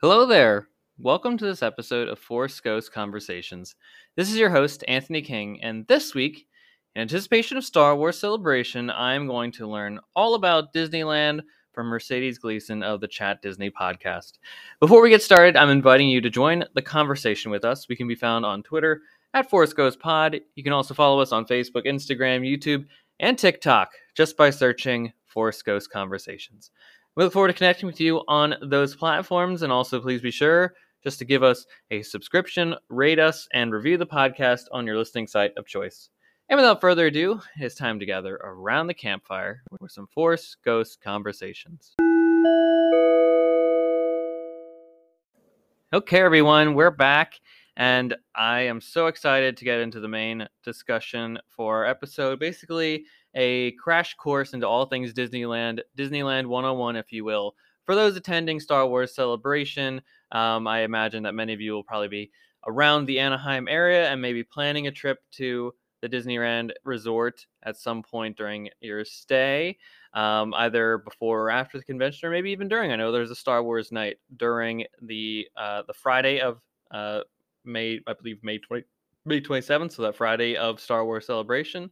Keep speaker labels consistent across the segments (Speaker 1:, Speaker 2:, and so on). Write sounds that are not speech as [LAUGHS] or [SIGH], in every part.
Speaker 1: Hello there. Welcome to this episode of Force Ghost Conversations. This is your host, Anthony King, and this week, in anticipation of Star Wars Celebration, I'm going to learn all about Disneyland from Mercedes Gleeson of the Chat Disney podcast. Before we get started, I'm inviting you to join the conversation with us. We can be found on Twitter at Force Ghost Pod. You can also follow us on Facebook, Instagram, YouTube, and TikTok just by searching Force Ghost Conversations. We look forward to connecting with you on those platforms, and also please be sure just to give us a subscription, rate us, and review the podcast on your listening site of choice. And without further ado, it's time to gather around the campfire for some Force Ghost conversations. Okay, everyone, we're back, and I am so excited to get into the main discussion for episode. Basically, a crash course into all things Disneyland, Disneyland 101, if you will. For those attending Star Wars Celebration, um, I imagine that many of you will probably be around the Anaheim area and maybe planning a trip to the Disneyland Resort at some point during your stay, um, either before or after the convention, or maybe even during. I know there's a Star Wars night during the uh, the Friday of uh, May, I believe May 20, May 27th, so that Friday of Star Wars Celebration.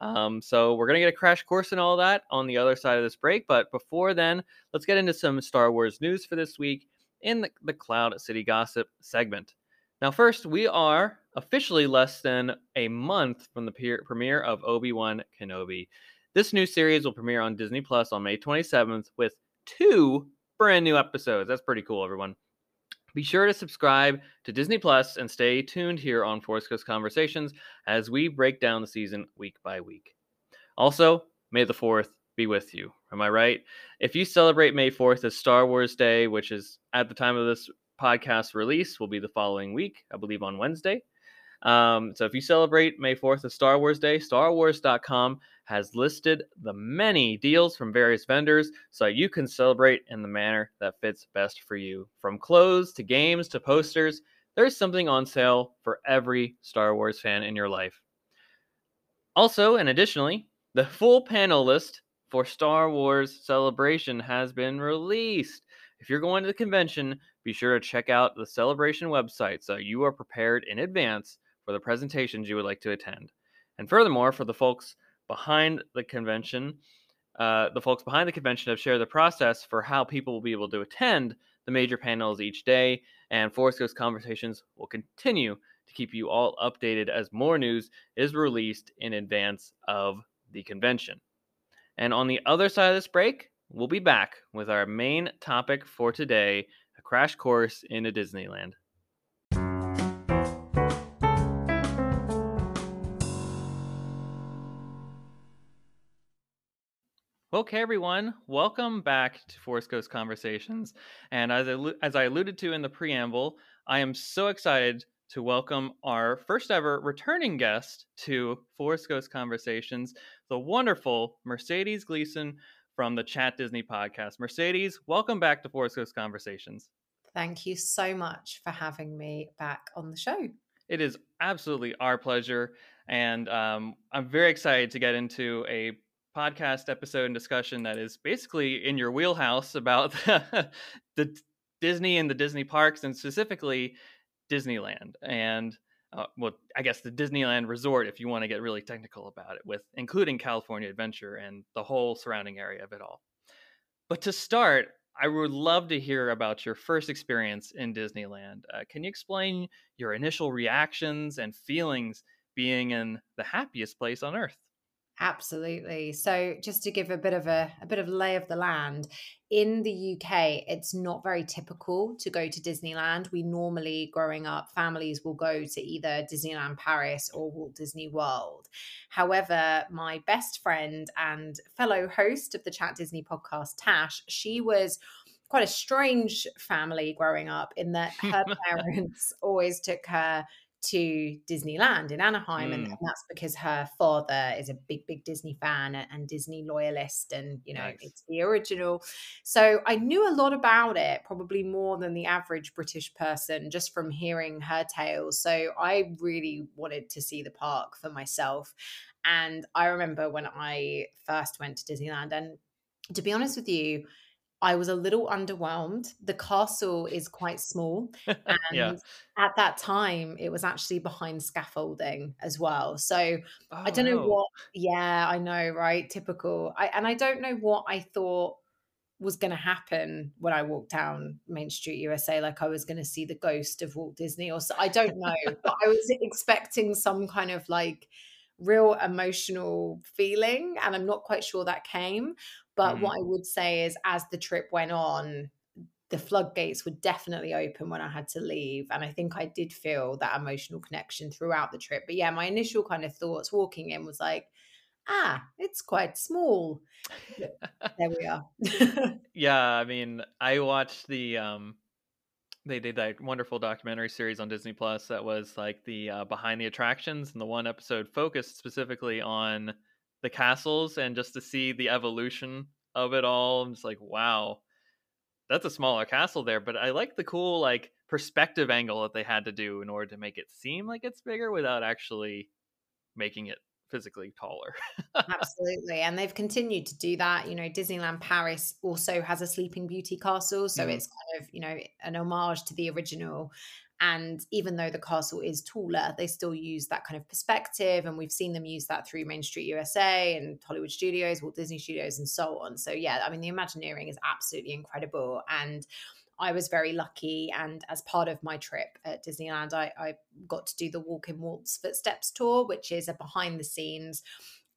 Speaker 1: Um, so we're gonna get a crash course in all that on the other side of this break. But before then, let's get into some Star Wars news for this week in the, the Cloud City Gossip segment. Now, first, we are officially less than a month from the premiere of Obi Wan Kenobi. This new series will premiere on Disney Plus on May 27th with two brand new episodes. That's pretty cool, everyone. Be sure to subscribe to Disney Plus and stay tuned here on Force Ghost Conversations as we break down the season week by week. Also, May the 4th be with you. Am I right? If you celebrate May 4th as Star Wars Day, which is at the time of this podcast release, will be the following week, I believe on Wednesday. Um, so if you celebrate May 4th as Star Wars Day, StarWars.com has listed the many deals from various vendors so you can celebrate in the manner that fits best for you. From clothes to games to posters, there's something on sale for every Star Wars fan in your life. Also, and additionally, the full panel list for Star Wars Celebration has been released. If you're going to the convention, be sure to check out the Celebration website so you are prepared in advance for the presentations you would like to attend. And furthermore, for the folks behind the convention, uh, the folks behind the convention have shared the process for how people will be able to attend the major panels each day, and Force Ghost Conversations will continue to keep you all updated as more news is released in advance of the convention. And on the other side of this break, we'll be back with our main topic for today a crash course into Disneyland. Okay, everyone, welcome back to Force Ghost Conversations. And as I, as I alluded to in the preamble, I am so excited to welcome our first ever returning guest to Force Ghost Conversations, the wonderful Mercedes Gleeson from the Chat Disney podcast. Mercedes, welcome back to Force Ghost Conversations.
Speaker 2: Thank you so much for having me back on the show.
Speaker 1: It is absolutely our pleasure. And um, I'm very excited to get into a podcast episode and discussion that is basically in your wheelhouse about [LAUGHS] the Disney and the Disney parks, and specifically Disneyland. And uh, well, I guess the Disneyland Resort, if you want to get really technical about it, with including California Adventure and the whole surrounding area of it all. But to start, I would love to hear about your first experience in Disneyland. Uh, can you explain your initial reactions and feelings being in the happiest place on earth?
Speaker 2: Absolutely. So just to give a bit of a, a bit of lay of the land, in the UK, it's not very typical to go to Disneyland. We normally, growing up, families will go to either Disneyland Paris or Walt Disney World. However, my best friend and fellow host of the Chat Disney podcast, Tash, she was quite a strange family growing up in that her [LAUGHS] parents always took her to Disneyland in Anaheim. Mm. And, that's because her father is a big, big Disney fan and Disney loyalist. And, you know, nice. it's the original. So I knew a lot about it, probably more than the average British person, just from hearing her tales. So I really wanted to see the park for myself. And I remember when I first went to Disneyland, and to be honest with you, I was a little underwhelmed. The castle is quite small. [LAUGHS] And
Speaker 1: yeah.
Speaker 2: at that time, it was actually behind scaffolding as well. So I
Speaker 1: Oh
Speaker 2: don't know
Speaker 1: no.
Speaker 2: what, yeah, I know, right? Typical. I, and I don't know what I thought was going to happen when I walked down Main Street USA. Like I was going to see the ghost of Walt Disney or so. I don't know. but I was [LAUGHS] expecting some kind of like real emotional feeling. And I'm not quite sure that came. But
Speaker 1: Mhm.
Speaker 2: what I would say is, as the trip went on, the floodgates were definitely open when I had to leave. And I think I did feel that emotional connection throughout the trip. But yeah, my initial kind of thoughts walking in was like, ah, it's quite small. There we are. [LAUGHS]
Speaker 1: Yeah, I mean, I watched the um they did that wonderful documentary series on Disney Plus that was like the uh, behind the attractions and the one episode focused specifically on the castles and just to see the evolution of it all. I'm just like, wow, that's a smaller castle there, but I like the cool like perspective angle that they had to do in order to make it seem like it's bigger without actually making it physically taller.
Speaker 2: Absolutely. And they've continued to do that. You know, Disneyland Paris also has a Sleeping Beauty castle. So
Speaker 1: Mhm.
Speaker 2: it's kind of, you know, an homage to the original. And even though the castle is taller, they still use that kind of perspective. And we've seen them use that through Main Street USA and Hollywood Studios, Walt Disney Studios, and so on. So, yeah, I mean, the Imagineering is absolutely incredible. And I was very lucky. And as part of my trip at Disneyland, I, I got to do the Walk in Walt's Footsteps tour, which is a behind the scenes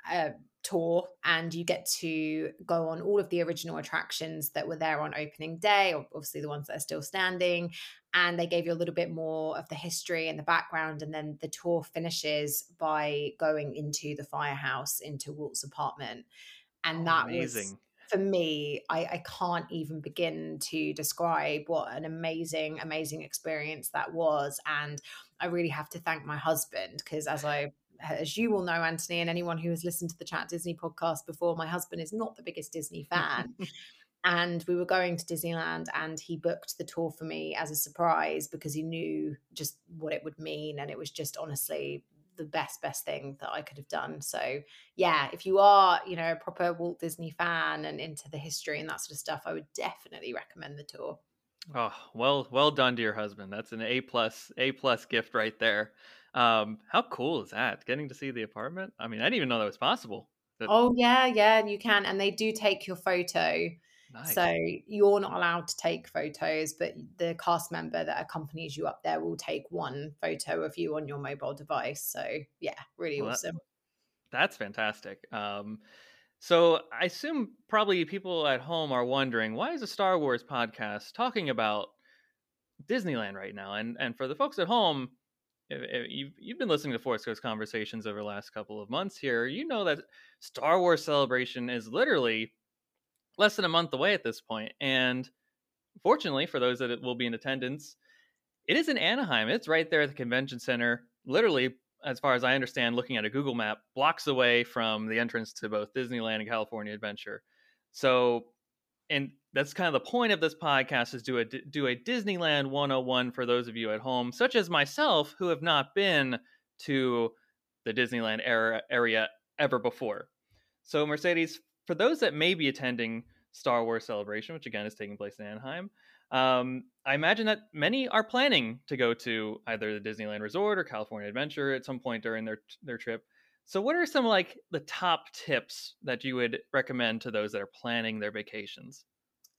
Speaker 2: uh, tour and you get to go on all of the original attractions that were there on opening day obviously the ones that are still standing and they gave you a little bit more of the history and the background and then the tour finishes by going into the firehouse into walt's apartment and
Speaker 1: Oh,
Speaker 2: that was
Speaker 1: amazing.
Speaker 2: For me I, I can't even begin to describe what an amazing amazing experience that was and i really have to thank my husband because as i as you will know anthony and anyone who has listened to the chat disney podcast before my husband is not the biggest disney fan [LAUGHS] and we were going to Disneyland and he booked the tour for me as a surprise because he knew just what it would mean and it was just honestly the best best thing that I could have done. So yeah, if you are, you know, a proper Walt Disney fan and into the history and that sort of stuff, I would definitely recommend the tour.
Speaker 1: Oh, well, well done to your husband. That's an A plus, A plus gift right there. Um, how cool is that? Getting to see the apartment. I mean, I didn't even know that was possible. That
Speaker 2: Oh yeah, yeah, you can and they do take your photo. So you're not allowed to take photos, but the cast member that accompanies you up there will take one photo of you on your mobile device. So yeah, really
Speaker 1: Well,
Speaker 2: awesome.
Speaker 1: that's fantastic. Um, so I assume probably people at home are wondering why is a Star Wars podcast talking about Disneyland right now? And and for the folks at home, if, if you've you've been listening to Force Ghost conversations over the last couple of months here, you know that Star Wars Celebration is literally less than a month away at this point, and fortunately for those that will be in attendance, it is in Anaheim. It's right there at the convention center, literally, as far as I understand, looking at a Google map, blocks away from the entrance to both Disneyland and California Adventure. So, and that's kind of the point of this podcast is do a do a Disneyland 101 for those of you at home, such as myself who have not been to the Disneyland era, area ever before. So, Mercedes, for those that may be attending Star Wars Celebration, which again is taking place in Anaheim, um, I imagine that many are planning to go to either the Disneyland Resort or California Adventure at some point during their their trip. So, what are some like the top tips that you would recommend to those that are planning their vacations?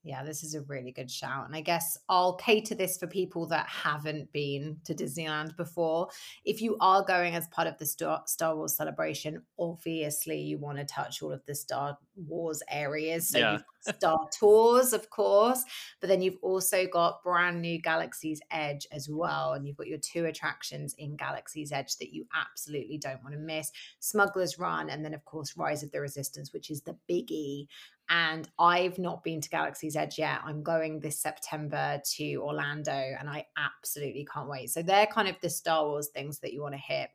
Speaker 2: Yeah, this is a really good shout. And I guess I'll cater this for people that haven't been to Disneyland before. If you are going as part of the Star, Star Wars celebration, obviously you want to touch all of the Star Wars areas. So
Speaker 1: Yeah.
Speaker 2: you've Star Tours, of course, but then you've also got brand new Galaxy's Edge as well. And you've got your two attractions in Galaxy's Edge that you absolutely don't want to miss Smuggler's Run, and then, of course, Rise of the Resistance, which is the biggie and I've not been to Galaxy's Edge yet. I'm going this September to Orlando and I absolutely can't wait. So they're kind of the Star Wars things that you want to hit.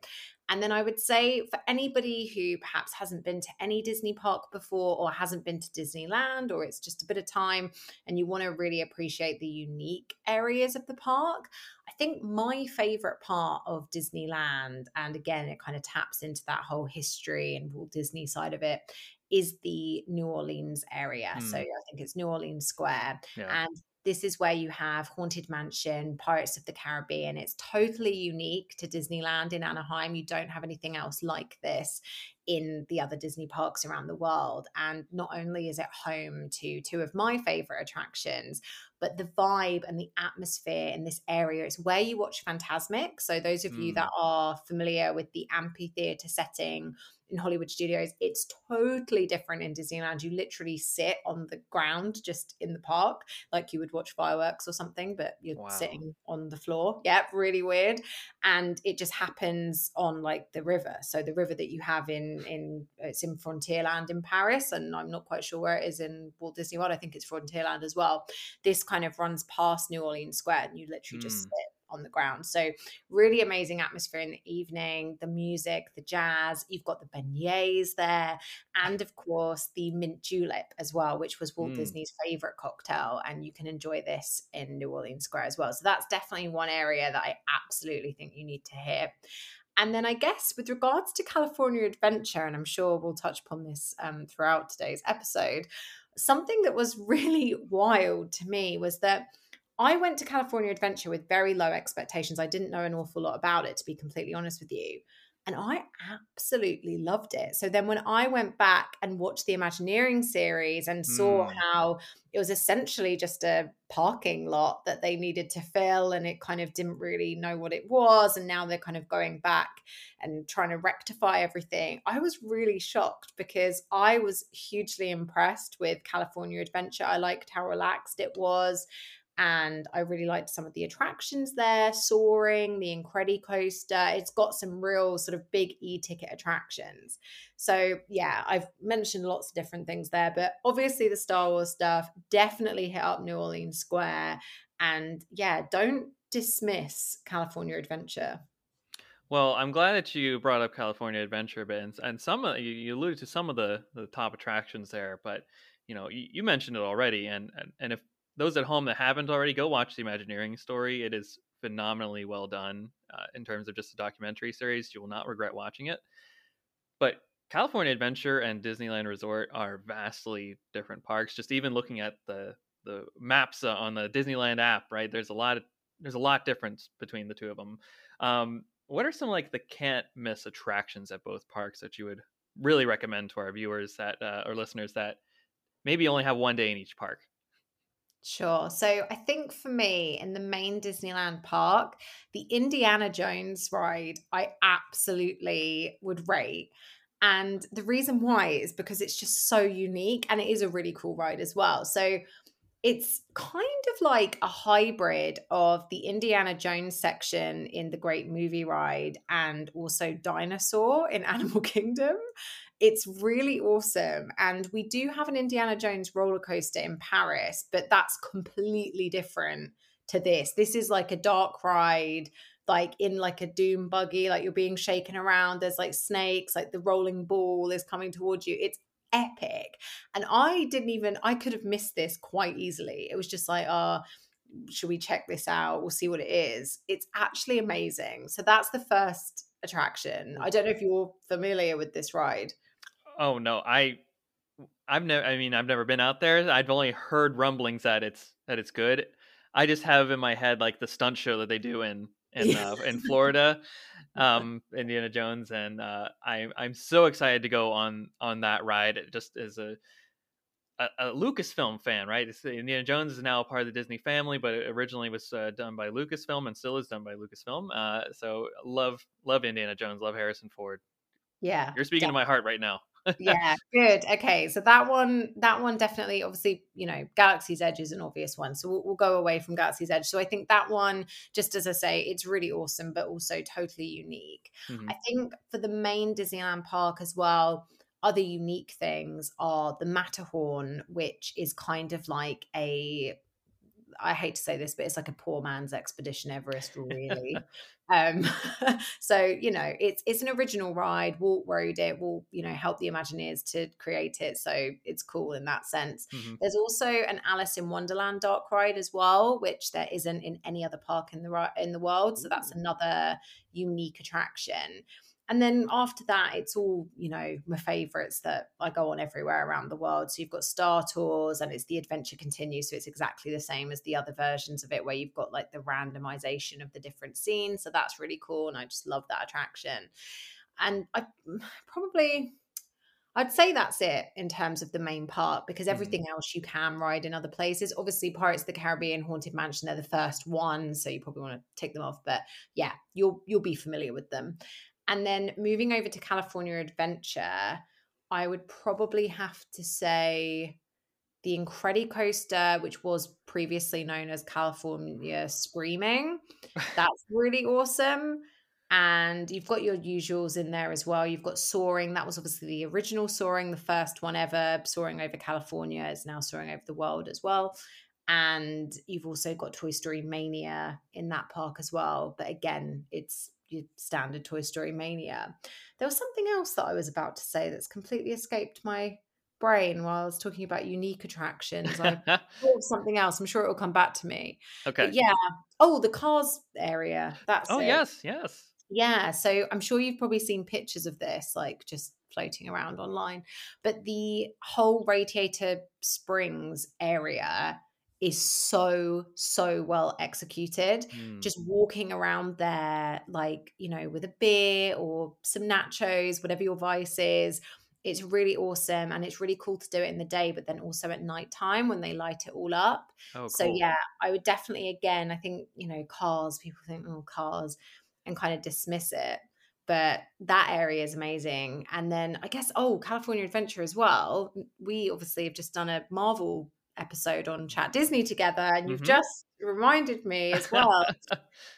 Speaker 2: And then I would say for anybody who perhaps hasn't been to any Disney park before or hasn't been to Disneyland or it's just a bit of time and you want to really appreciate the unique areas of the park, I think my favorite part of Disneyland, and again, it kind of taps into that whole history and Walt Disney side of it, is the New Orleans area. Mm. So hmm. I think it's New Orleans Square. Yeah. And this is where you have Haunted Mansion, Pirates of the Caribbean. It's totally unique to Disneyland in Anaheim. You don't have anything else like this in the other Disney parks around the world. And not only is it home to two of my favorite attractions, but the vibe and the atmosphere in this area is where you watch Fantasmic. So, those of mm. you that are familiar with the amphitheater setting in Hollywood studios, it's totally different in Disneyland. You literally sit on the ground just in the park, like you would watch fireworks or something, but you're wow. sitting on the floor. Yeah, really weird. And it just happens on like the river. So the river that you have in in it's in Frontierland in Paris, and I'm not quite sure where it is in Walt Disney World. I think it's Frontierland as well. This kind of runs past New Orleans Square, and you literally mm. just sit on the ground. So really amazing atmosphere in the evening, the music, the jazz. You've got the beignets there, and of course the mint julep as well, which was Walt mm. Disney's favorite cocktail. And you can enjoy this in New Orleans Square as well. So that's definitely one area that I absolutely think you need to hit. And then I guess with regards to California Adventure, and I'm sure we'll touch upon this um, throughout today's episode, something that was [LAUGHS] really wild to me was that I went to California Adventure with very low expectations. I didn't know an awful lot about it, to be completely honest with you. And I absolutely loved it. So then when I went back and watched the Imagineering series and saw mm. how it was essentially just a parking lot that they needed to fill and it kind of didn't really know what it was. And now they're kind of going back and trying to rectify everything. I was really shocked because I was hugely impressed with California Adventure. I liked how relaxed it was and I really liked some of the attractions there, soaring, the Incredicoaster. It's got some real sort of big e-ticket attractions. So yeah, I've mentioned lots of different things there, but obviously the Star Wars stuff definitely hit up New Orleans Square, and yeah, don't dismiss California Adventure.
Speaker 1: Well, I'm glad that you brought up California Adventure, Ben, and some of you, you alluded to some of the the top attractions there, but you know you, you mentioned it already, and, and and if those at home that haven't already, go watch the Imagineering story. It is phenomenally well done uh, in terms of just a documentary series. You will not regret watching it. But California Adventure and Disneyland Resort are vastly different parks. Just even looking at the the maps uh, on the Disneyland app, right? There's a lot of there's a lot difference between the two of them. Um, what are some like the can't miss attractions at both parks that you would really recommend to our viewers that uh, or listeners that maybe only have one day in each park?
Speaker 2: Sure. So I think for me in the main Disneyland park, the Indiana Jones ride, I absolutely would rate. And the reason why is because it's just so unique and it is a really cool ride as well. So it's kind of like a hybrid of the Indiana Jones section in the Great Movie Ride and also Dinosaur in [LAUGHS] Animal Kingdom. It's really awesome. And we do have an Indiana Jones roller coaster in Paris, but that's completely different to this. This is like a dark ride, like in like a doom buggy, like you're being shaken around. There's like snakes, like the rolling ball is coming towards you. It's epic. And I didn't even, I could have missed this quite easily. It was just like, uh, should we check this out? We'll see what it is. It's actually amazing. So that's the first attraction. I don't know if you're familiar with this ride.
Speaker 1: Oh no, I I've never I mean I've never been out there. I've only heard rumblings that it's that it's good. I just have in my head like the stunt show that they do in in uh, in [LAUGHS] Florida, um, Indiana Jones, and uh, I I'm so excited to go on on that ride. Just as a a, a Lucasfilm fan, right? It's, Indiana Jones is now a part of the Disney family, but it originally was uh, done by Lucasfilm and still is done by Lucasfilm. Uh, so love love Indiana Jones, love Harrison Ford.
Speaker 2: Yeah,
Speaker 1: you're speaking to my heart right now
Speaker 2: yeah, good. Okay, so that one, that one definitely, obviously, you know, Galaxy's Edge is an obvious one, so we'll, we'll, go away from Galaxy's Edge. So I think that one, just as I say, it's really awesome, but also totally unique. Mm-hmm. I think for the main Disneyland park as well, other unique things are the Matterhorn, which is kind of like a I hate to say this, but it's like a poor man's expedition Everest, really. [LAUGHS] um, [LAUGHS] so you know, it's it's an original ride. Walt rode it. Will you know help the Imagineers to create it, so it's cool in that sense. Mm-hmm. There's also an Alice in Wonderland dark ride as well, which there isn't in any other park in the in the world. So that's another unique attraction. And then after that, it's all, you know, my favorites that I go on everywhere around the world. So you've got Star Tours and it's the adventure continues. So it's exactly the same as the other versions of it where you've got like the randomization of the different scenes. So that's really cool. And I just love that attraction. And I [SIGHS] probably I'd say that's it in terms of the main part because mm-hmm. everything mm. else you can ride in other places. Obviously, Pirates of the Caribbean, Haunted Mansion, they're the first one, so you probably want to take them off. but yeah, you'll you'll be familiar with them. And then moving over to California Adventure, I would probably have to say the Incredicoaster, which was previously known as California Screaming. That's [LAUGHS] really awesome. And you've got your usuals in there as well. You've got Soaring. That was obviously the original Soaring, the first one ever. Soaring over California is now soaring over the world as well. And you've also got Toy Story Mania in that park as well. But again, it's your standard Toy Story mania. There was something else that I was about to say that's completely escaped my brain while I was talking about unique attractions. I [LAUGHS] thought something else. I'm sure it will come back to me.
Speaker 1: Okay.
Speaker 2: But yeah. Oh, the cars area. That's
Speaker 1: oh
Speaker 2: it.
Speaker 1: yes, yes.
Speaker 2: Yeah. So I'm sure you've probably seen pictures of this, like just floating around online. But the whole Radiator Springs area is so so well executed mm. just walking around there like you know with a beer or some nachos whatever your vice is it's really awesome and it's really cool to do it in the day but then also at night time when they light it all up oh, cool. so yeah i would definitely again i think you know cars people think oh cars and kind of dismiss it but that area is amazing and then i guess oh california adventure as well we obviously have just done a marvel episode on Chat Disney together, and you've mm-hmm. just reminded me as [LAUGHS] well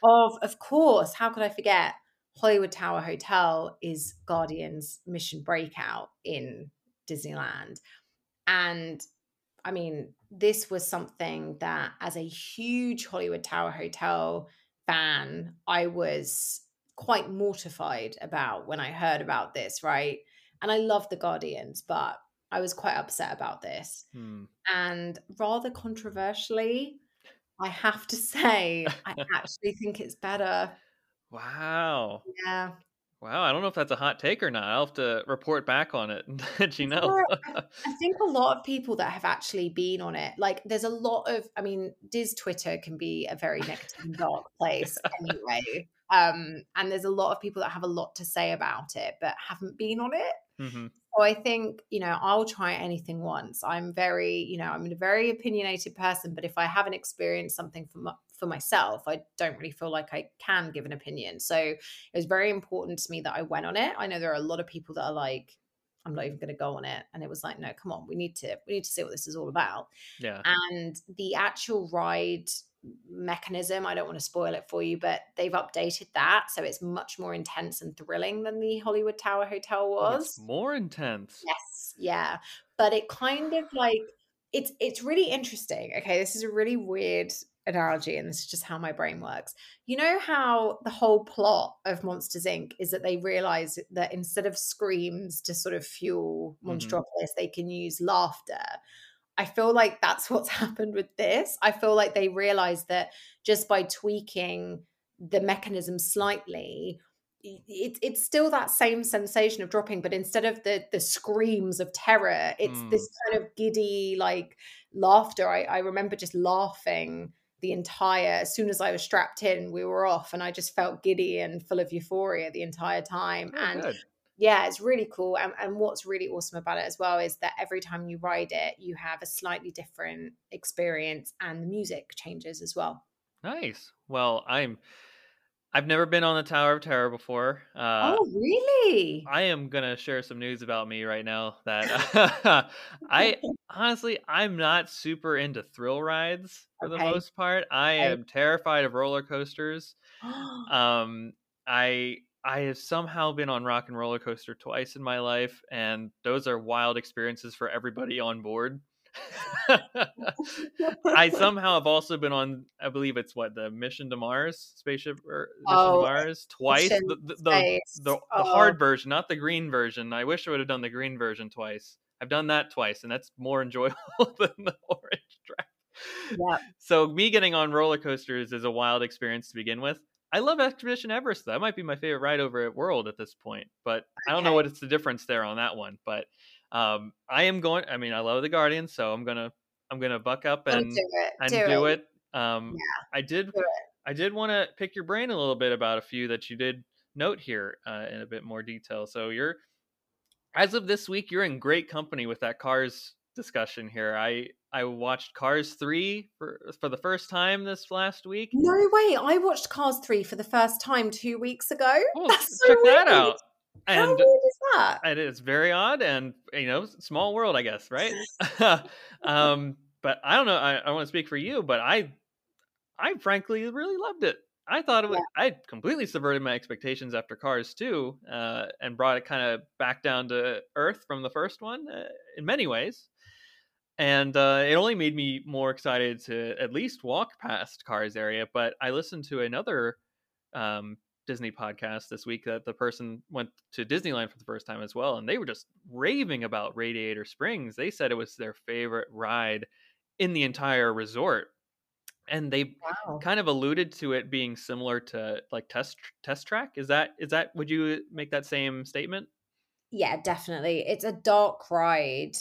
Speaker 2: of, of course, how could I forget? Hollywood Tower Hotel is Guardian's mission breakout in Disneyland. And I mean, this was something that, as a huge Hollywood Tower Hotel fan, I was quite mortified about when I heard about this, right? And I love the Guardians, but I was quite upset about this. Hmm. And rather controversially, I have to say, [LAUGHS] I actually think it's better.
Speaker 1: Wow.
Speaker 2: Yeah.
Speaker 1: Wow, I don't know if that's a hot take or not. I'll have to report back on it [LAUGHS] and let you know. [LAUGHS]
Speaker 2: I think a lot of people that have actually been on it, like there's a lot of, I mean, Diz Twitter can be a very negative and dark place anyway. Um, and there's a lot of people that have a lot to say about it, but haven't been on it. Mm-hmm. So I think, you know, I'll try anything once. I'm very, you know, I'm a very opinionated person, but if I haven't experienced something for, my, for myself, I don't really feel like I can give an opinion. So it was very important to me that I went on it. I know there are a lot of people that are like, I'm not even going to go on it. And it was like, no, come on, we need to, we need to see what this is all about.
Speaker 1: Yeah.
Speaker 2: And the actual ride mechanism. I don't want to spoil it for you, but they've updated that. So it's much more intense and thrilling than the Hollywood Tower Hotel was. It's
Speaker 1: more intense.
Speaker 2: Yes. Yeah. But it kind of like it's it's really interesting. Okay, this is a really weird analogy, and this is just how my brain works. You know how the whole plot of Monsters Inc. is that they realize that instead of screams to sort of fuel mm-hmm. Monstropolis, mm-hmm. they can use laughter. I feel like that's [LAUGHS] what's happened with this. I feel like they realized that just by tweaking the mechanism slightly, it, it's still that same sensation of dropping, but instead of the the screams of terror, it's mm. this kind of giddy like laughter. I, I remember just laughing the entire as soon as I was strapped in, we were off, and I just felt giddy and full of euphoria the entire time. Oh, and good yeah, it's really cool. And, and what's really awesome about it as well is that every time you ride it, you have a slightly different experience and the music changes as well.
Speaker 1: Nice. Well, I'm I've never been on the Tower of Terror before.
Speaker 2: Uh, oh, really?
Speaker 1: I am gonna share some news about me right now. That [LAUGHS] I [LAUGHS] honestly, I'm not super into thrill rides for okay. the most part. I am terrified of roller coasters. [GASPS] um, I I have somehow been on Rock and Roller Coaster twice in my life, and those are wild experiences for everybody on board. [LAUGHS] I [LAUGHS] somehow have also been on, I believe it's what the Mission to Mars spaceship or Mission oh, to Mars twice. The the, the, the, the oh. hard version, not the green version. I wish I would have done the green version twice. I've done that twice, and that's more enjoyable [LAUGHS] than the orange track. Yeah. So me getting on roller coasters is a wild experience to begin with. I love Expedition Everest. That might be my favorite ride over at World at this point, but I don't know what it's the difference there on that one. But um, I am going. I mean, I love the Guardian, so I'm gonna I'm gonna buck up and
Speaker 2: do it.
Speaker 1: and
Speaker 2: do,
Speaker 1: do
Speaker 2: it.
Speaker 1: it. Um, I did. I did want to pick your brain a little bit about a few that you did note here uh, in a bit more detail. So you're as of this week, you're in great company with that Cars discussion here. I I watched Cars three for for the first time this last week.
Speaker 2: No way! I watched Cars three for the first time two weeks ago.
Speaker 1: Well, [LAUGHS]
Speaker 2: That's so
Speaker 1: check that out.
Speaker 2: How
Speaker 1: And
Speaker 2: weird is that?
Speaker 1: and it's very odd and you know small world i guess right [LAUGHS] [LAUGHS] um but i don't know i, I want to speak for you but i i frankly really loved it i thought it was i completely subverted my expectations after cars 2 uh, and brought it kind of back down to earth from the first one uh, in many ways and uh, it only made me more excited to at least walk past cars area but i listened to another um, Disney podcast this week that the person went to Disneyland for the first time as well, and they were just raving about Radiator Springs. They said it was their favorite ride in the entire resort, and they
Speaker 2: Wow.
Speaker 1: kind of alluded to it being similar to like test test track. Is that is that would you make that same statement?
Speaker 2: Yeah, definitely. It's a dark ride.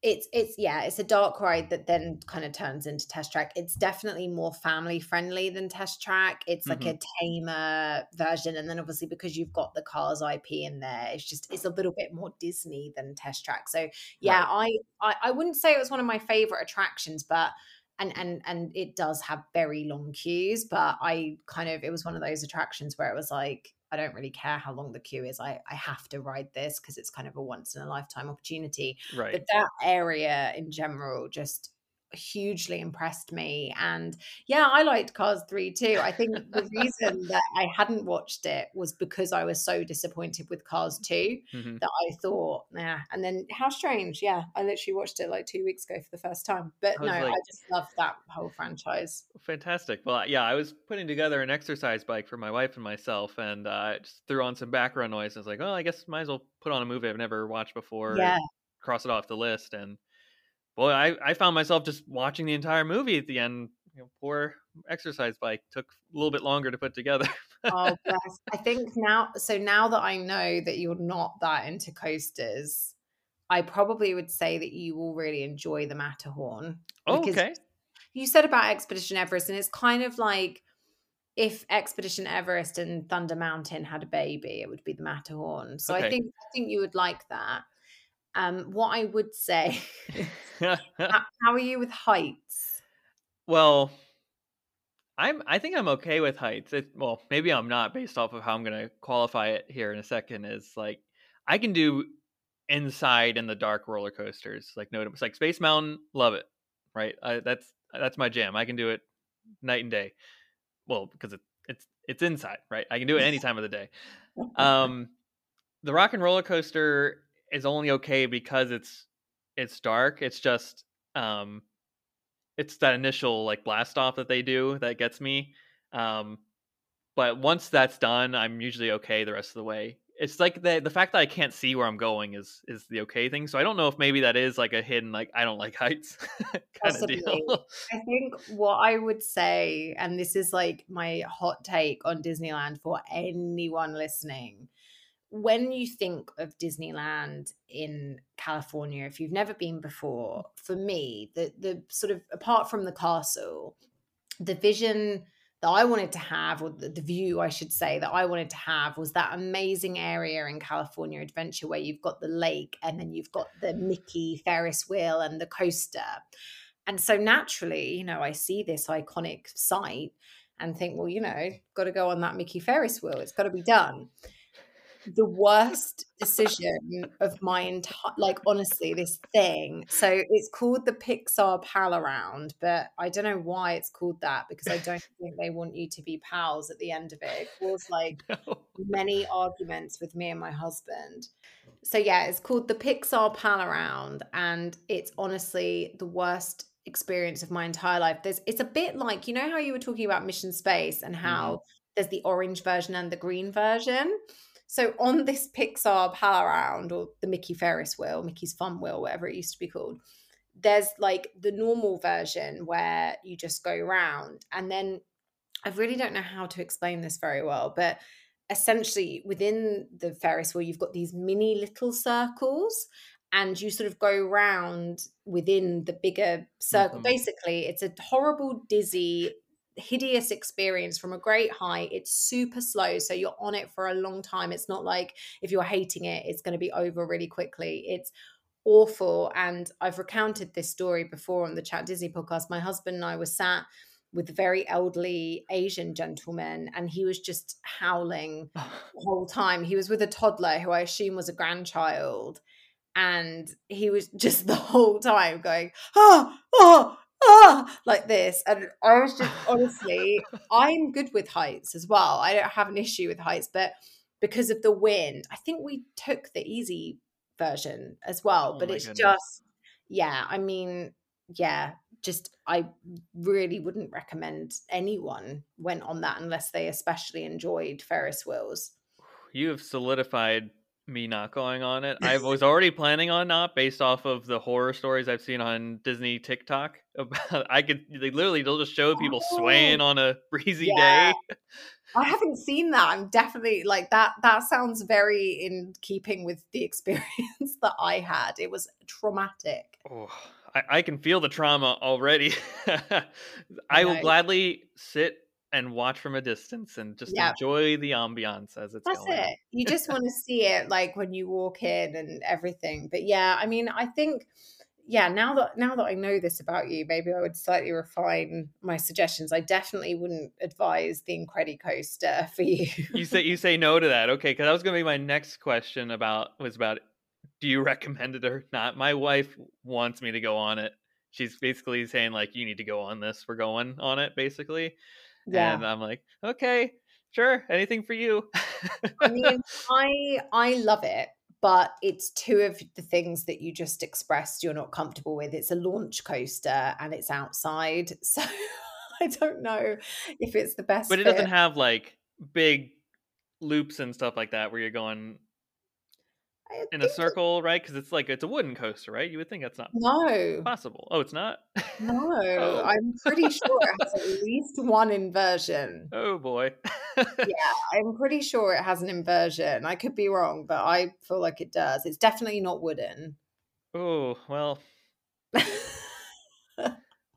Speaker 2: It's it's yeah, it's a dark ride that then kind of turns into test track. It's definitely more family friendly than test track. It's like a mm-hmm. tamer version, and then obviously because you've got the Cars IP in there, it's just it's a little bit more Disney than test track. So yeah, I, I I wouldn't say it was one of my favorite attractions, but and and and it does have very long queues, but I kind of it was one of those attractions where it was like I don't really care how long the queue is. I I have to ride this because it's kind of a once in a lifetime opportunity.
Speaker 1: Right.
Speaker 2: But that area in general just hugely impressed me and yeah i liked cars 3 too i think the reason that i hadn't watched it was because i was so disappointed with cars 2 [LAUGHS]
Speaker 1: Mhm.
Speaker 2: that i thought nah and then how strange yeah i literally watched it like two weeks ago for the first time but
Speaker 1: I
Speaker 2: no i just love that whole franchise
Speaker 1: Fantastic. Well, yeah, I was putting together an exercise bike for my wife and myself, and uh, I just threw on some background noise. I was like, "Oh, I guess might as well put on a movie I've never watched before."
Speaker 2: yeah
Speaker 1: cross it off the list. And boy, I, I found myself just watching the entire movie at the end. You know, poor exercise bike took a little bit longer to put together. [LAUGHS]
Speaker 2: oh bless i think now so now that i know that you're not that into coasters i probably would say that you will really enjoy the matterhorn
Speaker 1: oh, okay.
Speaker 2: you said about Expedition Everest, and it's kind of like if Expedition Everest and Thunder Mountain had a baby, it would be the Matterhorn. So
Speaker 1: Okay.
Speaker 2: I think I think you would like that. Um, what I would say, [LAUGHS] [LAUGHS] how, are you with heights?
Speaker 1: well, I'm. I think I'm okay with heights. It, well, maybe I'm not, based off of how I'm going to qualify it here in a second. Is like I can do inside in the dark roller coasters. Like no, it's like Space Mountain, love it. Right, I, that's that's my jam. I can do it night and day. Well, because it, it's it's inside, right? I can do it any time of the day. [LAUGHS] um the rock and roller coaster is only okay because it's it's dark it's just um it's that initial like blast off that they do that gets me um but once that's done i'm usually okay the rest of the way it's like the the fact that i can't see where i'm going is is the okay thing so i don't know if maybe that is like a hidden like i don't like [LAUGHS] heights kind of deal [LAUGHS]
Speaker 2: I think what I would say, and this is like my hot take on Disneyland for anyone listening. When you think of Disneyland in California, if you've never been before, for me, the the sort of apart from the castle, the vision that I wanted to have, or the, the view I should say that I wanted to have, was that amazing area in California Adventure where you've got the lake and then you've got the Mickey Ferris wheel and the coaster. And so naturally, you know, I see this iconic site and think, well, you know, got to go on that Mickey Ferris wheel. It's got to be done. The worst decision of my entire, like, honestly, this thing. So it's called the Pixar Pal Around, but I don't know why it's called that because I don't [LAUGHS] think they want you to be pals at the end of it. It caused [LAUGHS] like many arguments with me and my husband. So yeah, it's called the Pixar Pal Around, and it's honestly the worst experience of my entire life. There's it's a bit like you know how you were talking about Mission Space and mm-hmm. how there's the orange version and the green version. So on this Pixar Pal Around or the Mickey Ferris wheel, Mickey's Fun Wheel, whatever it used to be called, there's like the normal version where you just go around and then I really don't know how to explain this very well, but essentially within the Ferris wheel, you've got these mini little circles and you sort of go round within the bigger circle.
Speaker 1: Mhm.
Speaker 2: Basically, it's a horrible, dizzy, hideous experience from a great height. It's super slow, so you're on it for a long time. It's not like if you're hating it, it's going to be over really quickly. It's awful. And I've recounted this story before on the Chat Disney podcast. My husband and I were sat with a very elderly Asian gentleman, and he was just howling [SIGHS] the whole time. He was with a toddler who I assume was a grandchild, and he was [LAUGHS] just the whole time going, oh, oh, oh, like this. And I was just honestly, I'm good with heights as well. I don't have an issue with heights, but because of the wind, I think we took the easy version as well.
Speaker 1: Oh
Speaker 2: but it's
Speaker 1: goodness.
Speaker 2: just, yeah, I mean, yeah, just I really wouldn't recommend anyone went on that unless they especially enjoyed Ferris wheels.
Speaker 1: You have solidified me not going on it. I [LAUGHS] was already planning on not based off of the horror stories I've seen on Disney TikTok [LAUGHS] about I could they literally they'll just show people oh. swaying
Speaker 2: Oh,
Speaker 1: on a [LAUGHS] breezy
Speaker 2: yeah.
Speaker 1: day.
Speaker 2: I haven't seen that. I'm definitely like that. That sounds very in keeping with the experience that I had. It was traumatic.
Speaker 1: Oh, I, I can feel the trauma already. I will gladly sit and watch from a distance and just
Speaker 2: Yeah.
Speaker 1: enjoy the ambiance as it's
Speaker 2: That's
Speaker 1: going.
Speaker 2: it. You just want to see it like when you walk in and everything. But yeah, I mean, I think yeah, now that now that I know this about you, maybe I would slightly refine my suggestions. I definitely wouldn't advise the Incredicoaster for you.
Speaker 1: You [LAUGHS] say you say no to that, okay? Because that was going to be my next question about was about do you recommend it or not? My wife wants me to go on it. She's basically saying like you need to go on this. We're going on it basically,
Speaker 2: yeah.
Speaker 1: and I'm like okay, sure, anything for you.
Speaker 2: I mean, [LAUGHS] I I love it, but it's two of the things that you just expressed you're not comfortable with. It's a launch coaster and it's outside. [LAUGHS] So I don't know if it's the best
Speaker 1: but it
Speaker 2: fit.
Speaker 1: doesn't have like big loops and stuff like that where you're going in a circle, right? Because it's like it's a wooden coaster, right? You would think that's not
Speaker 2: No,
Speaker 1: possible. Oh, it's not.
Speaker 2: no.
Speaker 1: Oh. [LAUGHS]
Speaker 2: I'm pretty sure it has at least one inversion.
Speaker 1: oh boy.
Speaker 2: Yeah, I'm pretty sure it has an inversion. I could be wrong, but I feel like it does. It's definitely not wooden.
Speaker 1: oh well, [LAUGHS]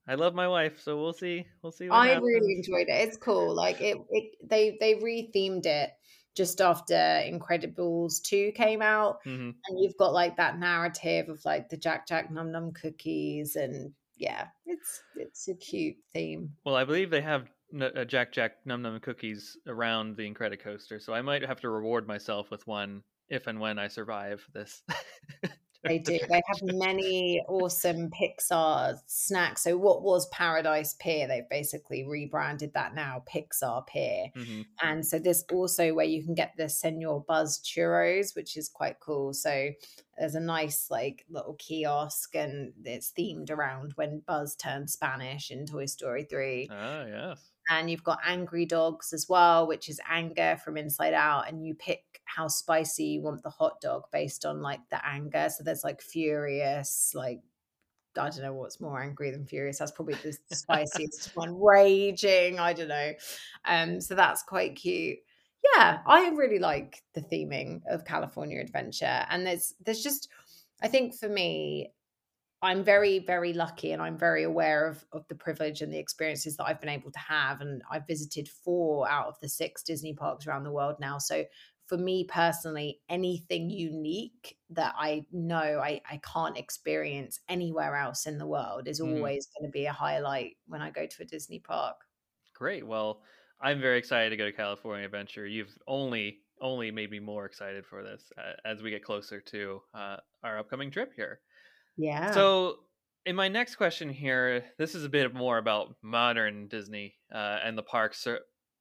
Speaker 1: I love my wife, so we'll see. We'll see.
Speaker 2: I
Speaker 1: happens.
Speaker 2: really enjoyed it. It's cool. Like it, it they they rethemed it just after Incredibles 2 came out.
Speaker 1: Mhm.
Speaker 2: And you've got like that narrative of like the Jack Jack Num Num cookies and yeah, it's it's a cute theme.
Speaker 1: Well, I believe they have n- uh, Jack Jack Num Num cookies around the Incredicoaster, so I might have to reward myself with one if and when I survive this. [LAUGHS]
Speaker 2: They do. They have many awesome Pixar snacks. So what was Paradise Pier? They've basically rebranded that now Pixar Pier.
Speaker 1: Mhm.
Speaker 2: And so there's also where you can get the Senor Buzz churros, which is quite cool. So there's a nice like little kiosk and it's themed around when Buzz turned Spanish in Toy Story 3.
Speaker 1: Ah, yes.
Speaker 2: And you've got Angry Dogs as well, which is anger from Inside Out. And you pick how spicy you want the hot dog based on like the anger. So there's like furious, like I don't know what's more angry than furious. That's probably the spiciest [LAUGHS] one. Raging, I don't know. Um, so that's quite cute. Yeah, I really like the theming of California Adventure. And there's there's just I think for me, I'm very, very lucky and I'm very aware of, of the privilege and the experiences that I've been able to have. And I've visited four out of the six Disney parks around the world now. So for me personally, anything unique that I know I, I can't experience anywhere else in the world is
Speaker 1: Mhm.
Speaker 2: always going to be a highlight when I go to a Disney park.
Speaker 1: Great. Well, I'm very excited to go to California Adventure. You've only only made me more excited for this uh, as we get closer to uh, our upcoming trip here.
Speaker 2: Yeah.
Speaker 1: So, in my next question here, this is a bit more about modern Disney uh, and the parks,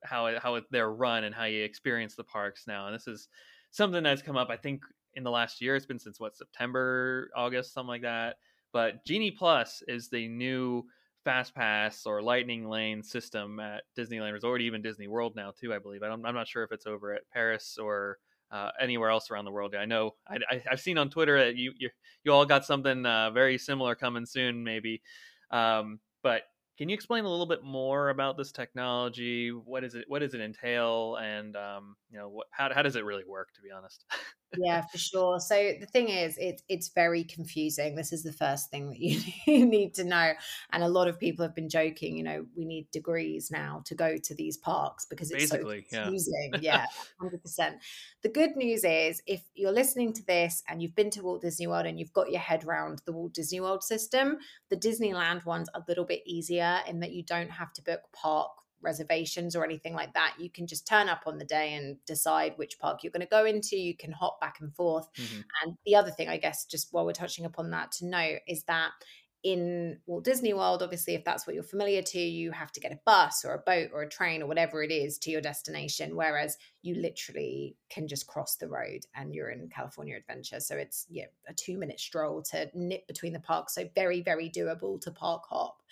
Speaker 1: how how they're run and how you experience the parks now. And this is something that's come up, I think, in the last year. It's been since what September, August, something like that. But Genie Plus is the new Fast Pass or Lightning Lane system at Disneyland Resort, even Disney World now too. I believe. I don't, I'm not sure if it's over at Paris or uh, anywhere else around the world. I know I, I've seen on Twitter that you you you all got something uh, very similar coming soon, maybe. Um, but can you explain a little bit more about this technology? What is it? What does it entail? And um, you know, what, how how does it really work? To be honest. [LAUGHS]
Speaker 2: yeah, for sure. So the thing is, it's it's very confusing. This is the first thing that [LAUGHS] you need to know. And a lot of people have been joking. You know, we need degrees now to go to these parks because it's Basically, so confusing. [LAUGHS] Yeah, hundred percent. The good news is, if you're listening to this and you've been to Walt Disney World and you've got your head around the Walt Disney World system, the Disneyland one's a little bit easier in that you don't have to book park reservations or anything like that. You can just turn up on the day and decide which park you're going to go into. You can hop back and forth. Mm-hmm. And the other thing, I guess, just while we're touching upon that to note is that in Walt Disney World, obviously, if that's what you're familiar to, you have to get a bus or a boat or a train or whatever it is to your destination. Whereas you literally can just cross the road and you're in California Adventure. So it's yeah, a two minute stroll to nip between the parks. So very, very doable to park hop.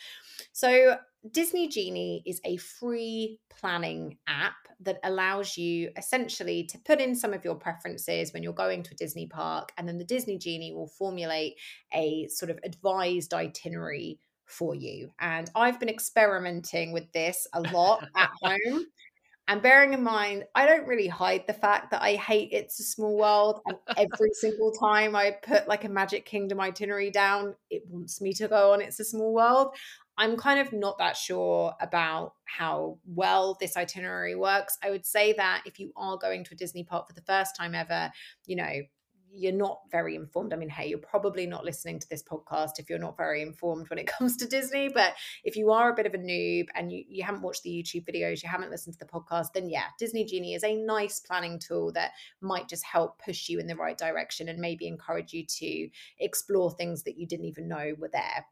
Speaker 2: So Disney Genie is a free planning app that allows you essentially to put in some of your preferences when you're going to a Disney park, and then the Disney Genie will formulate a sort of advised itinerary for you. And I've been experimenting with this a lot at [LAUGHS] home. And bearing in mind, I don't really hide the fact that I hate It's a Small World. And every [LAUGHS] single time I put like a Magic Kingdom itinerary down, it wants me to go on It's a Small World. I'm kind of not that sure about how well this itinerary works. I would say that if you are going to a Disney park for the first time ever, you know, you're not very informed. I mean, hey, you're probably not listening to this podcast if you're not very informed when it [LAUGHS] comes to Disney. But if you are a bit of a noob and you, you haven't watched the YouTube videos, you haven't listened to the podcast, then yeah, Disney Genie is a nice planning tool that might just help push you in the right direction and maybe encourage you to explore things that you didn't even know were there.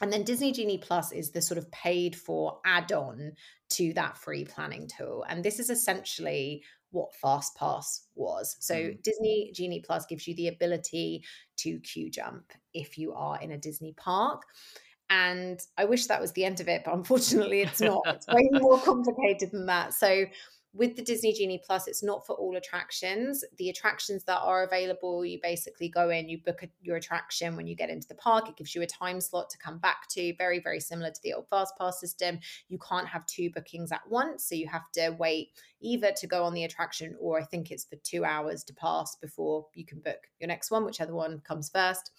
Speaker 2: And then Disney Genie Plus is the sort of paid for add on to that free planning tool. And this is essentially what Fast Pass was. So mm. Disney Genie Plus gives you the ability to queue jump if you are in a Disney park. And I wish that was the end of it, but unfortunately it's not. It's way [LAUGHS] more complicated than that. So with the Disney Genie Plus, it's not for all attractions. The attractions that are available, you basically go in, you book a, your attraction when you get into the park. It gives you a time slot to come back to, very, very similar to the old Fast Pass system. You can't have two bookings at once. So you have to wait either to go on the attraction or I think it's for two hours to pass before you can book your next one, whichever one comes first.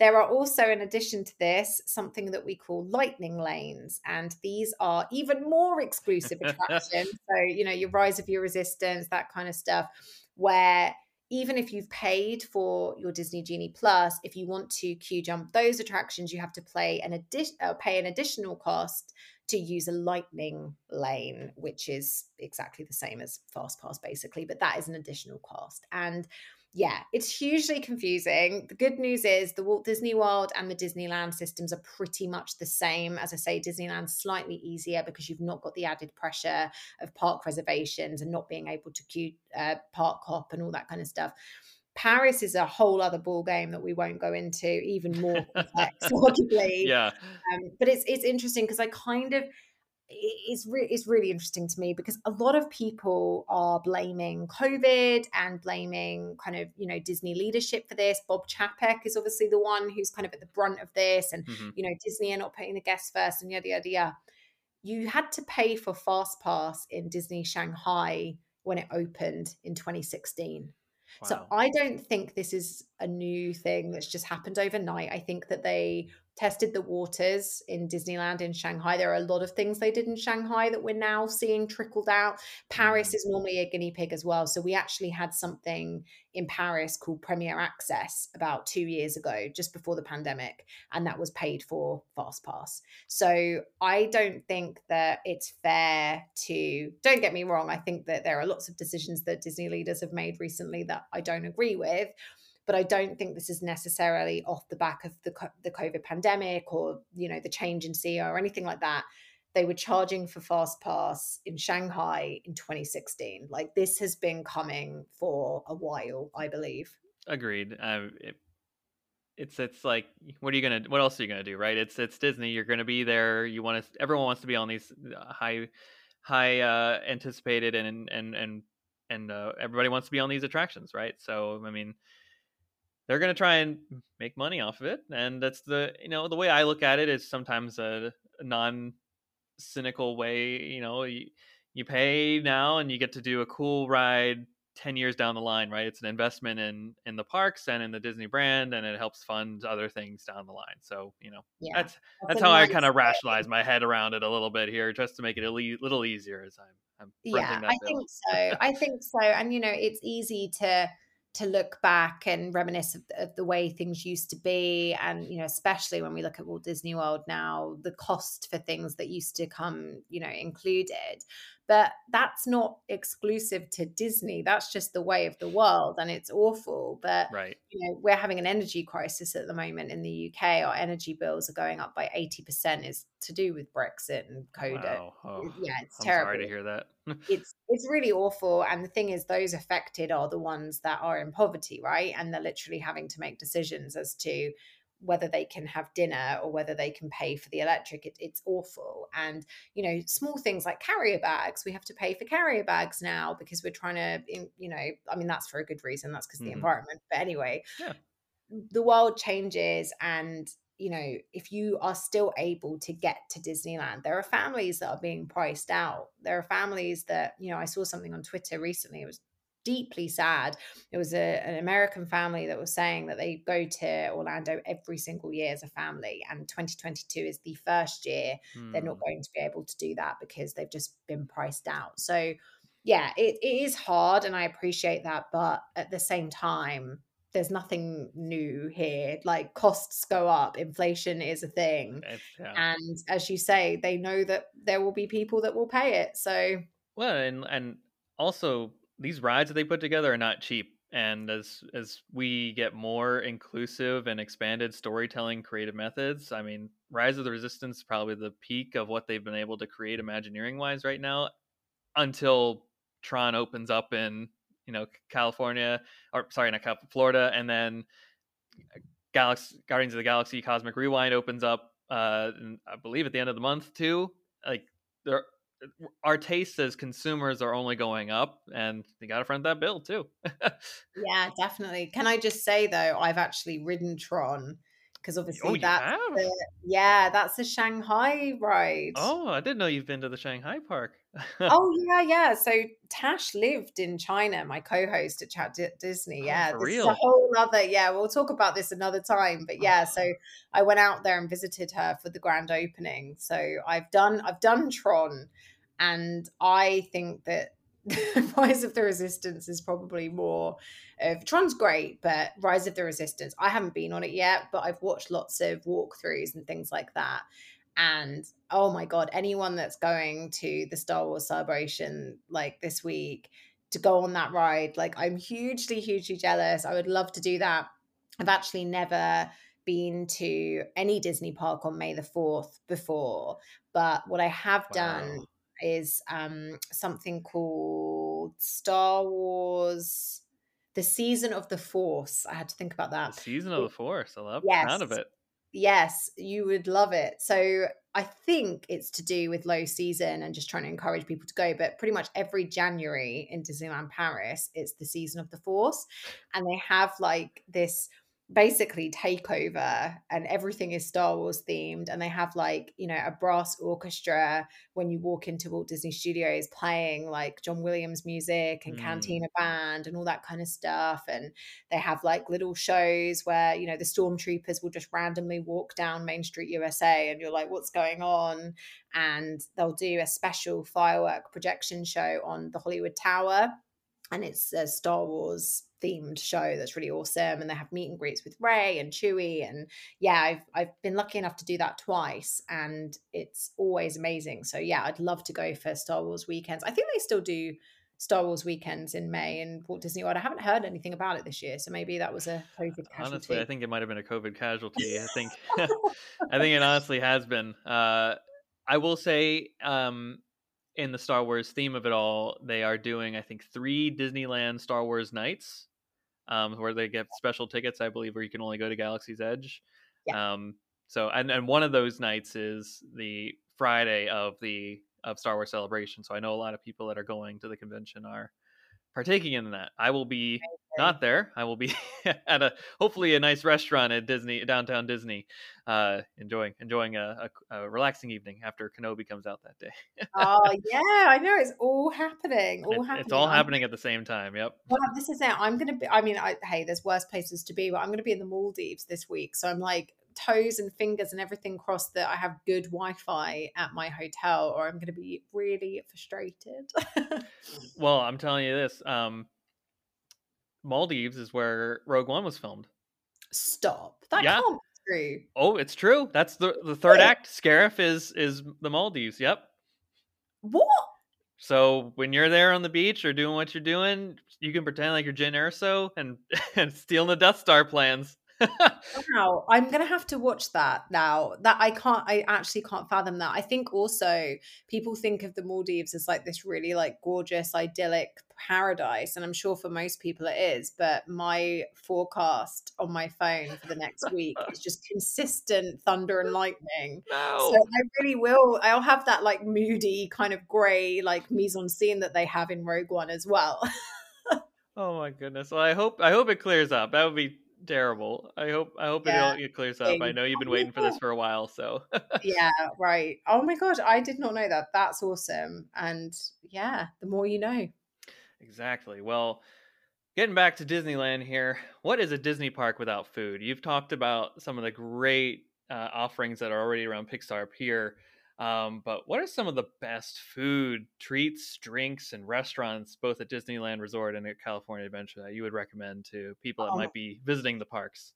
Speaker 2: There are also, in addition to this, something that we call lightning lanes. And these are even more exclusive attractions. [LAUGHS] so, you know, your rise of your resistance, that kind of stuff, where even if you've paid for your Disney Genie Plus, if you want to queue jump those attractions, you have to play an addi- uh, pay an additional cost to use a lightning lane, which is exactly the same as Fast Pass, basically, but that is an additional cost. And yeah, it's hugely confusing. The good news is the Walt Disney World and the Disneyland systems are pretty much the same. As I say, Disneyland's slightly easier because you've not got the added pressure of park reservations and not being able to queue uh, park hop and all that kind of stuff. Paris is a whole other ball game that we won't go into, even more [LAUGHS] complex, [LAUGHS] arguably.
Speaker 1: Yeah.
Speaker 2: Um, but it's it's interesting because I kind of is re- is really interesting to me because a lot of people are blaming COVID and blaming kind of you know Disney leadership for this. Bob Chapek is obviously the one who's kind of at the brunt of this, and mm-hmm. you know Disney are not putting the guests first, and yada yada yada. You had to pay for Fast Pass in Disney Shanghai when it opened in 2016. Wow. So I don't think this is a new thing that's just happened overnight. I think that they tested the waters in Disneyland in Shanghai. There are a lot of things they did in Shanghai that we're now seeing trickled out. Paris mm. is normally a guinea pig as well. So we actually had something in Paris called Premier Access about two years ago, just before the pandemic, and that was paid for Fast Pass. So I don't think that it's fair to, don't get me wrong, I think that there are lots of decisions that Disney leaders have made recently that I don't agree with but I don't think this is necessarily off the back of the the COVID pandemic or you know the change in CEO or anything like that. They were charging for Fast Pass in Shanghai in 2016. Like this has been coming for a while, I believe.
Speaker 1: Agreed. Uh, it, it's it's like what are you gonna what else are you gonna do right it's it's disney you're gonna be there you want to everyone wants to be on these uh, high high uh anticipated and and and and uh, everybody wants to be on these attractions right so i mean they're going to try and make money off of it and that's the you know the way i look at it is sometimes a non cynical way. You know, you, you pay now and you get to do a cool ride 10 years down the line right it's an investment in in the parks and in the disney brand and it helps fund other things down the line so you know yeah, that's that's, that's how i kind of rationalize my head around it a little bit here just to make it a le- little easier as i'm, I'm
Speaker 2: yeah i think so i think so and you know it's easy to to look back and reminisce of, of, the way things used to be. And you know especially when we look at walt disney world now the cost for things that used to come you know included. But that's not exclusive to disney. That's just the way of the world and it's awful. But
Speaker 1: right.
Speaker 2: you know we're having an energy crisis at the moment in the uk our energy bills are going up by 80% is to do with brexit and coda
Speaker 1: wow. oh,
Speaker 2: yeah it's
Speaker 1: I'm
Speaker 2: terrible
Speaker 1: sorry to hear that
Speaker 2: it's it's really awful and the thing is those affected are the ones that are in poverty right and they're literally having to make decisions as to whether they can have dinner or whether they can pay for the electric it, it's awful and you know small things like carrier bags we have to pay for carrier bags now because we're trying to you know i mean that's for a good reason that's because mm-hmm. the environment but anyway
Speaker 1: yeah.
Speaker 2: the world changes and you know if you are still able to get to disneyland there are families that are being priced out there are families that you know i saw something on twitter recently it was deeply sad. It was a, an American family that was saying that they go to Orlando every single year as a family, and 2022 is the first year mm. they're not hmm. going to be able to do that because they've just been priced out. So, yeah, it, it is hard, and I appreciate that, but at the same time, there's nothing new here. Like costs go up, inflation is a thing. Yeah. And as you say, they know that there will be people that will pay it. So
Speaker 1: well, and and also these rides that they put together are not cheap and as as we get more inclusive and expanded storytelling creative methods i mean rise of the resistance probably the peak of what they've been able to create imagineering wise right now until tron opens up in you know california or sorry not California, florida and then galaxy guardians of the galaxy cosmic rewind opens up uh i believe at the end of the month too. Like there our tastes as consumers are only going up and you got to front that bill too. [LAUGHS]
Speaker 2: Yeah definitely. Can i just say though i've actually ridden tron because obviously
Speaker 1: oh,
Speaker 2: that's the, yeah that's the shanghai ride
Speaker 1: oh i didn't know you've been to the shanghai park [LAUGHS]
Speaker 2: oh yeah yeah so tash lived in china my co-host at chat D- disney
Speaker 1: oh,
Speaker 2: yeah
Speaker 1: oh,
Speaker 2: this a whole other yeah we'll talk about this another time but yeah oh. so i went out there and visited her for the grand opening so i've done i've done tron and I think that [LAUGHS] Rise of the Resistance is probably more of Tron's great, but Rise of the Resistance, I haven't been on it yet, but I've watched lots of walkthroughs and things like that. And oh my God, anyone that's going to the Star Wars celebration like this week to go on that ride, like I'm hugely, hugely jealous. I would love to do that. I've actually never been to any Disney park on May the 4th before, but what I have wow. done is um, something called Star Wars: The Season of the Force. I had to think about that.
Speaker 1: The Season of the Force. I love yes. the sound of it.
Speaker 2: Yes, you would love it. So I think it's to do with low season and just trying to encourage people to go. But pretty much every January in Disneyland Paris, it's the season of the Force. And they have like this basically takeover and everything is Star Wars themed and they have like you know a brass orchestra when you walk into Walt Disney Studios playing like John Williams music and mm. Cantina band and all that kind of stuff and they have like little shows where you know the stormtroopers will just randomly walk down Main Street USA and you're like what's going on and they'll do a special firework projection show on the Hollywood Tower and it's a Star Wars themed show that's really awesome and they have meet and greets with Rey and Chewie and yeah I've I've been lucky enough to do that twice and it's always amazing. So yeah I'd love to go for Star Wars weekends. I think they still do Star Wars weekends in May in Walt Disney World. I haven't heard anything about it this year so maybe that was a COVID casualty [SIGHS]
Speaker 1: honestly I think it might have been a COVID casualty. I think [LAUGHS] [LAUGHS] I think it honestly has been. Uh I will say um in the Star Wars theme of it all, they are doing, I think, three Disneyland Star Wars nights um, where they get special tickets, I believe, where you can only go to Galaxy's Edge. Yeah. Um, so, and, and one of those nights is the Friday of the of Star Wars Celebration. So I know a lot of people that are going to the convention are partaking in that. I will be not there. I will be [LAUGHS] at a hopefully a nice restaurant at Disney downtown Disney, uh, enjoying enjoying a, a, a relaxing evening after Kenobi comes out that day.
Speaker 2: oh [LAUGHS] yeah, I know it's all happening. All
Speaker 1: It-
Speaker 2: happening.
Speaker 1: It's all happening at the same time. Yep.
Speaker 2: Well, this is it. I'm gonna be. I mean, I, hey, there's worse places to be, but I'm gonna be in the Maldives this week, so I'm like toes and fingers and everything crossed that I have good Wi-Fi at my hotel, or I'm gonna be really frustrated. [LAUGHS]
Speaker 1: Well, I'm telling you this. Um, Maldives is where Rogue One was filmed.
Speaker 2: Stop. That
Speaker 1: Yeah.
Speaker 2: can't be true.
Speaker 1: Oh, it's true. That's the the third
Speaker 2: Wait.
Speaker 1: act. Scarif is is the Maldives. Yep.
Speaker 2: What?
Speaker 1: So when you're there on the beach or doing what you're doing, you can pretend like you're Jyn Erso and [LAUGHS] and stealing the Death Star plans. [LAUGHS]
Speaker 2: Wow, I'm gonna have to watch that now. That I can't, I actually can't fathom that. I think also people think of the Maldives as like this really like gorgeous, idyllic paradise, and I'm sure for most people it is. But my forecast on my phone for the next week is [LAUGHS] just consistent thunder and lightning. So I really will. I'll have that like moody kind of grey like mise en scene that they have in Rogue One as well. [LAUGHS]
Speaker 1: oh my goodness. Well, I hope I hope it clears up. That would be terrible. I hope I hope
Speaker 2: Yeah.
Speaker 1: it, it clears up. I know you've been
Speaker 2: Oh,
Speaker 1: waiting for this [LAUGHS] for a while, so
Speaker 2: yeah, [LAUGHS] right. Oh my god, I did not know that. That's awesome. And yeah, the more you know.
Speaker 1: Exactly. Well, getting back to Disneyland here, what is a Disney park without food? You've talked about some of the great uh, offerings that are already around Pixar Pier, um, but what are some of the best food, treats, drinks, and restaurants, both at Disneyland Resort and at California Adventure, that you would recommend to people that
Speaker 2: Oh.
Speaker 1: might be visiting the parks?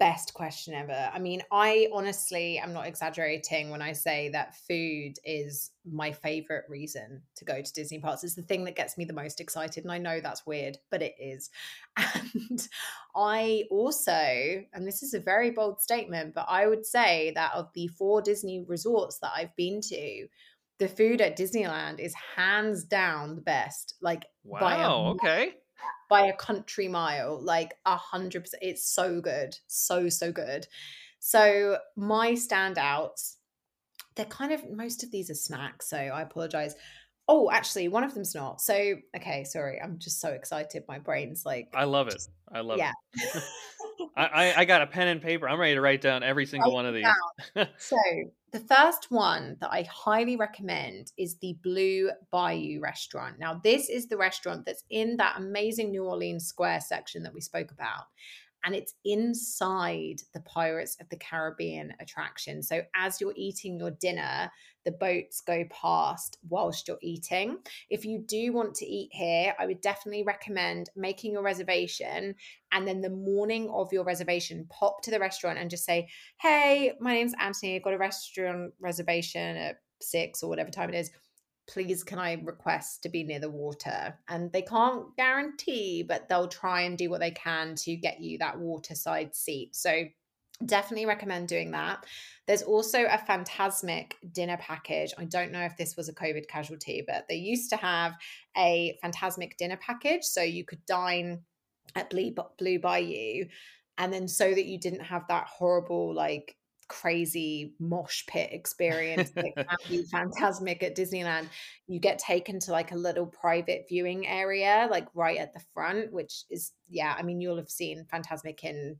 Speaker 2: Best question ever. I mean, I honestly am not exaggerating when I say that food is my favorite reason to go to Disney parks. It's the thing that gets me the most excited. And I know that's weird, but it is. [LAUGHS] And I also, and this is a very bold statement, but I would say that of the four Disney resorts that I've been to, the food at Disneyland is hands down the best. Like
Speaker 1: Wow. Okay.
Speaker 2: By a country mile, like a hundred percent. It's so good, so so good. So my standouts, they're kind of most of these are snacks. So I apologize. Oh, actually, one of them's not. So okay, sorry. I'm just so excited. My brain's like,
Speaker 1: I love it. I love
Speaker 2: yeah.
Speaker 1: it. [LAUGHS] [LAUGHS] I, I, I got a pen and paper. I'm ready to write down every single
Speaker 2: Write
Speaker 1: one of these. [LAUGHS]
Speaker 2: So the first one that I highly recommend is the Blue Bayou restaurant. Now, this is the restaurant that's in that amazing New Orleans Square section that we spoke about. And it's inside the Pirates of the Caribbean attraction. So as you're eating your dinner, the boats go past whilst you're eating. If you do want to eat here, I would definitely recommend making your reservation and then the morning of your reservation, pop to the restaurant and just say, hey, my name's Anthony. I've got a restaurant reservation at six or whatever time it is. Please, can I request to be near the water? And they can't guarantee, but they'll try and do what they can to get you that waterside seat. So, definitely recommend doing that. There's also a Fantasmic dinner package. I don't know if this was a COVID casualty, but they used to have a Fantasmic dinner package. So, you could dine at Blue, Blue Bayou. And then so that you didn't have that horrible, like crazy mosh pit experience that [LAUGHS] can be Fantasmic at Disneyland, you get taken to like a little private viewing area, like right at the front, which is, yeah, I mean, you'll have seen Phantasmic in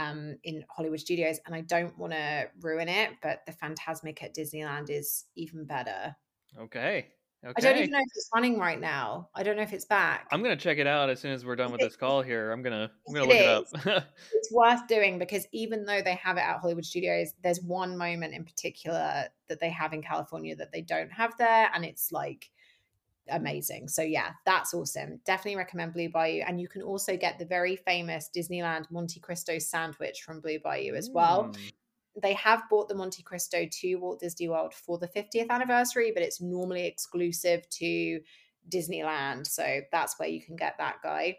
Speaker 2: um in Hollywood studios and I don't want to ruin it but the Fantasmic at Disneyland is even better.
Speaker 1: Okay. Okay.
Speaker 2: I don't even know if it's running right now. I don't know if it's back.
Speaker 1: I'm gonna check it out as soon as we're done with this call here. I'm gonna I'm gonna
Speaker 2: It
Speaker 1: look it up.
Speaker 2: it's worth doing because even though they have it at Hollywood Studios, there's one moment in particular that they have in California that they don't have there, and it's like amazing. So yeah, that's awesome. Definitely recommend Blue Bayou, and you can also get the very famous Disneyland Monte Cristo sandwich from Blue Bayou as well.
Speaker 1: Mm,
Speaker 2: They have bought the Monte Cristo to Walt Disney World for the 50th anniversary, but it's normally exclusive to Disneyland. So that's where you can get that guy.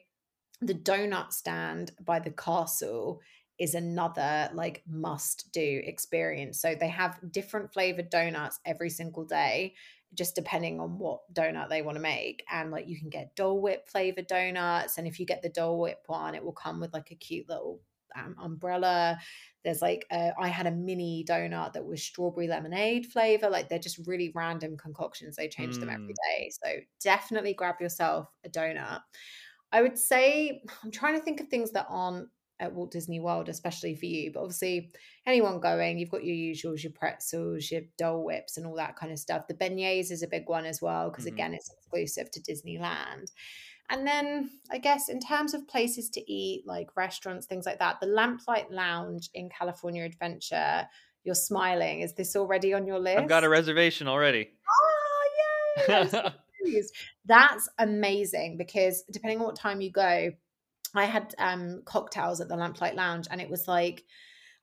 Speaker 2: The donut stand by the castle is another like must do experience. So they have different flavored donuts every single day, just depending on what donut they want to make. And like you can get Dole Whip flavored donuts. And if you get the Dole Whip one, it will come with like a cute little um, umbrella. There's like a, I had a mini donut that was strawberry lemonade flavor. Like they're just really random concoctions. They change mm. them every mm. So definitely grab yourself a donut. I would say I'm trying to think of things that aren't at Walt Disney World, especially for you. But obviously, anyone going, you've got your usuals, your pretzels, your Dole Whips, and all that kind of stuff. The beignets is a big one as well, because mm-hmm. again, it's exclusive to Disneyland. And then I guess in terms of places to eat, like restaurants, things like that, the Lamplight Lounge in California Adventure, you're smiling. Is this already on your list?
Speaker 1: I've got a reservation already.
Speaker 2: Oh, yay! [LAUGHS] That's amazing because depending on what time you go, I had um, cocktails at the Lamplight Lounge and it was like,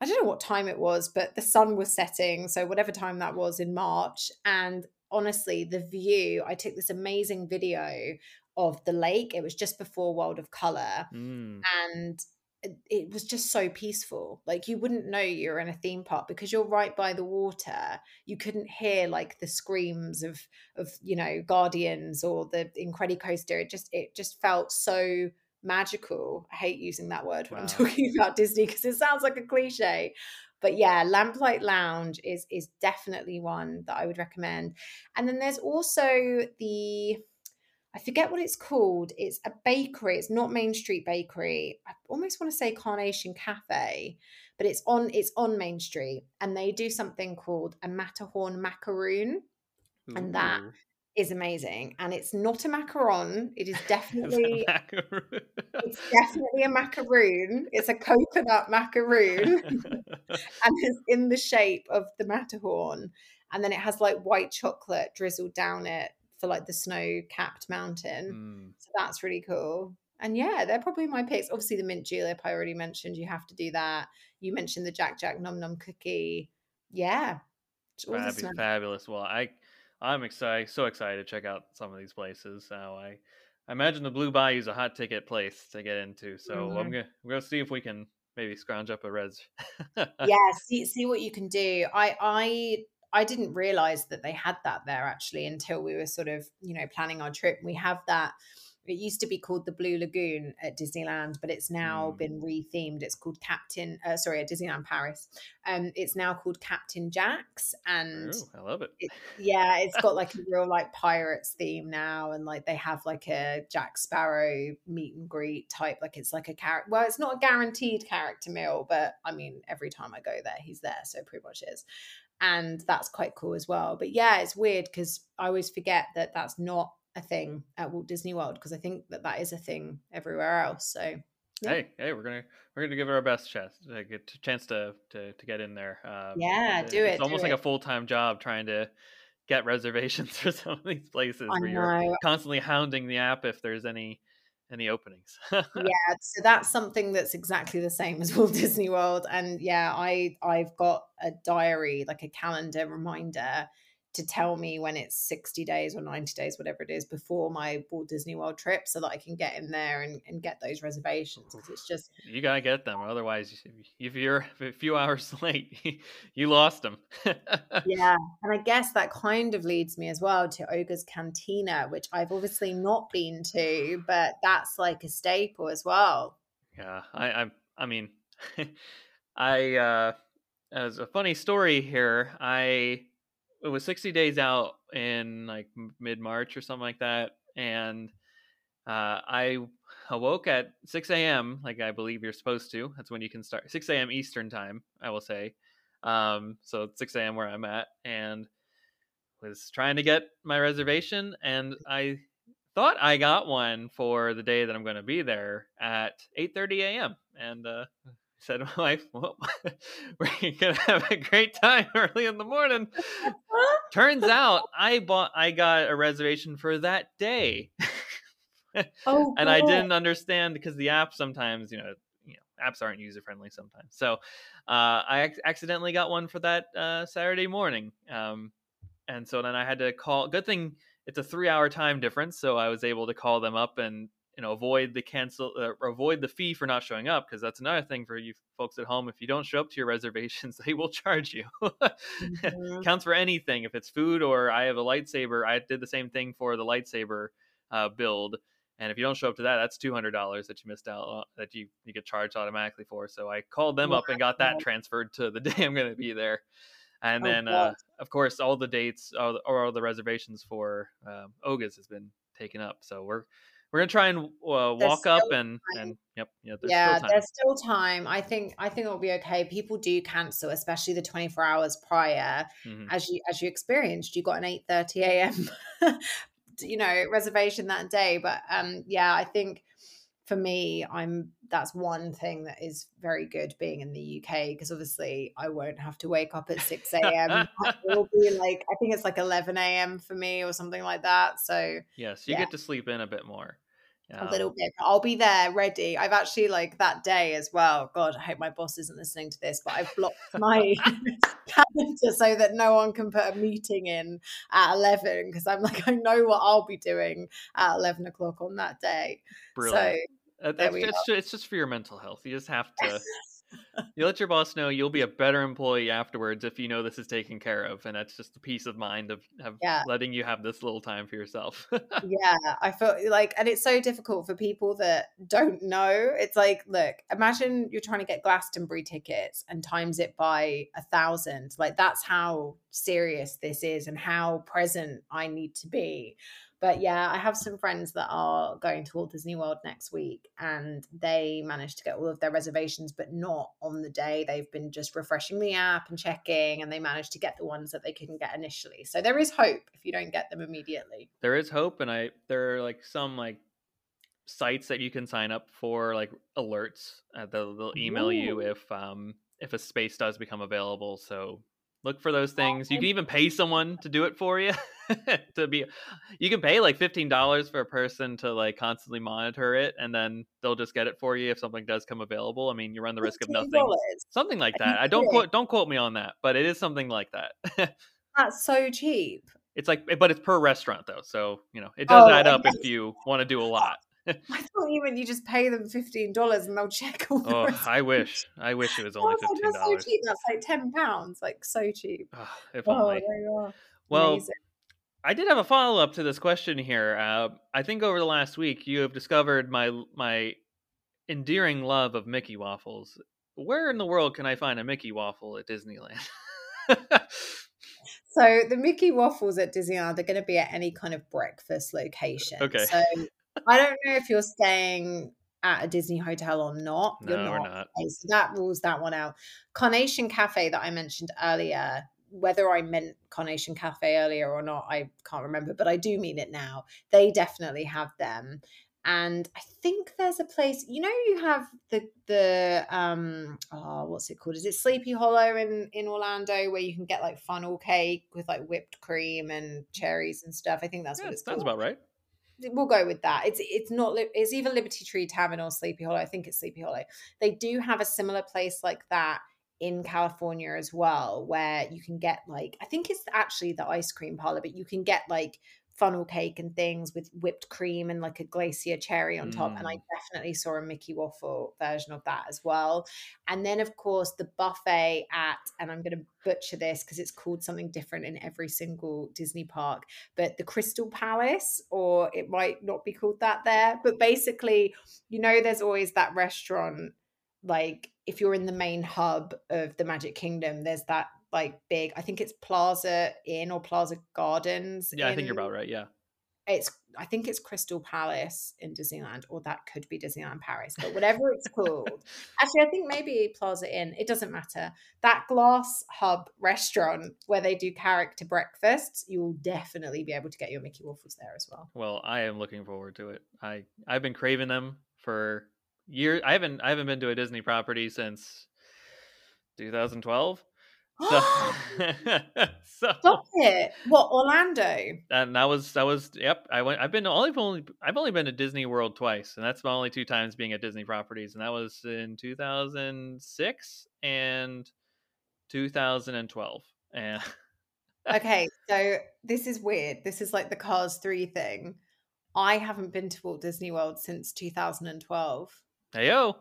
Speaker 2: I don't know what time it was, but the sun was setting. So, whatever time that was in March. And honestly, the view, I took this amazing video of the lake. It was just before World of Color. Mm. And it was just so peaceful. Like you wouldn't know you're in a theme park because you're right by the water. You couldn't hear like the screams of of you know guardians or the Incredicoaster. It just it just felt so magical. I hate using that word when wow. I'm talking [LAUGHS] about Disney because it sounds like a cliche. But yeah, Lamplight Lounge is is definitely one that I would recommend. And then there's also the I forget what it's called. It's a bakery. It's not Main Street Bakery. I almost want to say Carnation Cafe, but it's on it's on Main Street, and they do something called a Matterhorn macaroon, Ooh. and that is amazing. And it's not a macaron. It is [LAUGHS] definitely it's definitely a macaroon. It's a coconut macaroon, [LAUGHS] and it's in the shape of the Matterhorn, and then it has like white chocolate drizzled down it for like the snow capped mountain. Mm. So that's really cool. And yeah, they're probably my picks. Obviously, the mint julep I already mentioned. You have to do that. You mentioned the Jack Jack Num Num cookie. Yeah,
Speaker 1: Fab- fabulous. Well, I I'm excited, so excited to check out some of these places. Now, I I imagine the Blue Bayou is a hot ticket place to get into. So mm-hmm. I'm gonna we're gonna see if we can maybe scrounge up a res.
Speaker 2: yeah, [LAUGHS] see see what you can do. I I I didn't realize that they had that there actually until we were sort of, you know, planning our trip. We have that. It used to be called the Blue Lagoon at Disneyland, but it's now mm. been rethemed. It's called Captain, uh, sorry, at Disneyland Paris. Um, it's now called Captain Jack's, and
Speaker 1: Ooh, I love it.
Speaker 2: it. Yeah, it's got like a [LAUGHS] real like pirates theme now, and like they have like a Jack Sparrow meet and greet type. Like it's like a character. Well, it's not a guaranteed character meal, but I mean, every time I go there, he's there, so pretty much is and that's quite cool as well. But yeah, it's weird because I always forget that that's not a thing at Walt Disney World because I think that that is a thing everywhere else. So
Speaker 1: yeah. hey, hey, we're gonna we're gonna give it our best chance to get a chance to to to get in there.
Speaker 2: Um, yeah, do it.
Speaker 1: It's almost
Speaker 2: like
Speaker 1: a full time job trying to get reservations [LAUGHS] for some of these places I where know. you're constantly hounding the app if there's any any openings.
Speaker 2: yeah, [LAUGHS] so that's something that's exactly the same as [LAUGHS] Walt Disney World. And yeah, I I've got a diary, like a calendar reminder to tell me when it's 60 days or 90 days, whatever it is, before my Walt Disney World trip so that I can get in there and, and get those reservations. Cause It's just
Speaker 1: you gotta get them, otherwise, if you're a few hours [LAUGHS] late, you lost them. [LAUGHS]
Speaker 2: yeah, and I guess that kind of leads me as well to Oga's Cantina, which I've obviously not been to, but that's like a staple as well.
Speaker 1: Yeah, I I, I mean, [LAUGHS] I uh, as a funny story here, I it was 60 days out in like mid March or something like that, and uh, I awoke at 6 a.m. like I believe you're supposed to. That's when you can start 6 a.m. Eastern time. I will say, um, so 6 a.m. where I'm at, and was trying to get my reservation, and [LAUGHS] I thought I got one for the day that I'm going to be there at 8:30 a.m. and uh, said [LAUGHS] my wife, "Well, [LAUGHS] we're gonna have a great time [LAUGHS] early in the morning." Turns out, I bought, I got a reservation for that day. oh, and I didn't understand because the app sometimes, you know, you know, apps aren't user friendly sometimes. So, uh, I ac- accidentally got one for that uh, Saturday morning, um, and so then I had to call. Good thing it's a three hour time difference, so I was able to call them up and you know avoid the cancel uh, avoid the fee for not showing up because that's another thing for you folks at home if you don't show up to your [LAUGHS] reservations they will charge you mm-hmm. counts for anything if it's food or i have a lightsaber i did the same thing for the lightsaber uh, build And if you don't show up to that, that's two hundred dollars that you missed out on, that you you get charged automatically for. So I called them up and got that transferred to the [LAUGHS] day I'm going to be there. And
Speaker 2: Oh,
Speaker 1: then, uh, of course, all the dates all or all the reservations for um, Oga's has been taken up. So we're we're gonna try and uh, walk up and and yep, yeah, there's
Speaker 2: yeah,
Speaker 1: still time.
Speaker 2: there's still time. I think I think it'll be okay. People do cancel, especially the 24 hours prior.
Speaker 1: Mhm.
Speaker 2: As you as you experienced, you got an 8:30 a.m. [LAUGHS] you know reservation that day. But um, yeah, I think for me, I'm that's one thing that is very good being in the UK because obviously I won't have to wake up at 6 a.m. [LAUGHS] It'll be like I think it's like 11 a.m. for me or something like that. So
Speaker 1: Yes, you
Speaker 2: yeah.
Speaker 1: get to sleep in a bit more.
Speaker 2: a little bit. I'll be there ready. I've actually like that day as well. God, I hope my boss isn't listening to this, but I've blocked [LAUGHS] my [LAUGHS] calendar so that no one can put a meeting in at eleven because I'm like I know what I'll be doing at eleven o'clock on that day.
Speaker 1: Brilliant. Uh, that's just, it's just for your mental health. You just have [LAUGHS] to. you let your boss know you'll be a better employee afterwards if you know this is taken care of, and that's just the peace of mind of, of
Speaker 2: Yeah.
Speaker 1: letting you have this little time for yourself. [LAUGHS]
Speaker 2: yeah, I feel like, and it's so difficult for people that don't know. It's like, look, imagine you're trying to get Glastonbury tickets and times it by a thousand. Like, that's how serious this is and how present I need to be. But yeah, I have some friends that are going to Walt Disney World next week and they managed to get all of their reservations, but not on the day. They've been just refreshing the app and checking, and they managed to get the ones that they couldn't get initially. So there is hope if you don't get them immediately.
Speaker 1: there is hope, and I there are like some like sites that you can sign up for like alerts. Uh, they'll, they'll email you if um if a space does become available. So look for those things. You can even pay someone to do it for you. [LAUGHS] to be, you can pay like fifteen dollars for a person to like constantly monitor it, and then they'll just get it for you if something does come available. I mean, you run the risk of nothing. Something like that. I don't quote don't quote me on that, but it is something like that. [LAUGHS]
Speaker 2: That's so cheap.
Speaker 1: it's like, but it's per restaurant though, so you know it does
Speaker 2: Oh,
Speaker 1: add up if you want to do a lot. [LAUGHS]
Speaker 2: I thought even you just pay them fifteen dollars and they'll check all the
Speaker 1: Oh,
Speaker 2: rest.
Speaker 1: I wish, I wish it was only
Speaker 2: like,
Speaker 1: fifteen
Speaker 2: that's so cheap. That's like ten pounds. Like so cheap.
Speaker 1: If
Speaker 2: Oh,
Speaker 1: only.
Speaker 2: there you are.
Speaker 1: Well,
Speaker 2: Amazing.
Speaker 1: I did have a follow up to this question here. Uh, I think over the last week you have discovered my my endearing love of Mickey waffles. Where in the world can I find a Mickey waffle at Disneyland?
Speaker 2: So the Mickey waffles at Disneyland are going to be at any kind of breakfast location.
Speaker 1: Okay.
Speaker 2: So I don't know if you're staying at a Disney hotel or not. You're
Speaker 1: no,
Speaker 2: not.
Speaker 1: we're not.
Speaker 2: Okay, so that rules that one out. Carnation Cafe that I mentioned earlier, whether I meant Carnation Cafe earlier or not, I can't remember, but I do mean it now. They definitely have them. And I think there's a place, you know, you have the the um oh what's it called? Is it Sleepy Hollow in in Orlando where you can get like funnel cake with like whipped cream and cherries and stuff? I think that's
Speaker 1: Yeah,
Speaker 2: what it's
Speaker 1: sounds
Speaker 2: called
Speaker 1: about right.
Speaker 2: We'll go with that. It's it's not it's either Liberty Tree Tavern or Sleepy Hollow. I think it's Sleepy Hollow. They do have a similar place like that in California as well, where you can get like I think it's actually the ice cream parlor, but you can get like funnel cake and things with whipped cream and like a glacé cherry on top. And I
Speaker 1: Mm.
Speaker 2: definitely saw a Mickey waffle version of that as well. And then of course the buffet at and I'm going to butcher this because it's called something different in every single Disney park but the Crystal Palace, or it might not be called that there. But basically, you know, there's always that restaurant, like if you're in the main hub of the Magic Kingdom, there's that like big, I think it's Plaza Inn or Plaza Gardens.
Speaker 1: Yeah, I think you're about right. Yeah.
Speaker 2: It's I think it's Crystal Palace in Disneyland, or that could be Disneyland Paris, but whatever it's [LAUGHS] called. Actually, I think maybe Plaza Inn. It doesn't matter. That glass hub restaurant where they do character breakfasts, you'll definitely be able to get your Mickey waffles there as well.
Speaker 1: Well, I am looking forward to it. I I've been craving them for years. I haven't I haven't been to a Disney property since 2012. So, [GASPS] [LAUGHS] so
Speaker 2: Stop it! What Orlando?
Speaker 1: and that was that was yep. I went. I've been only only I've only been to Disney World twice, and that's my only two times being at Disney properties, and that was in 2006 and 2012. And [LAUGHS]
Speaker 2: Okay, so this is weird. This is like the Cars Three thing. I haven't been to Walt Disney World since 2012.
Speaker 1: hey yo,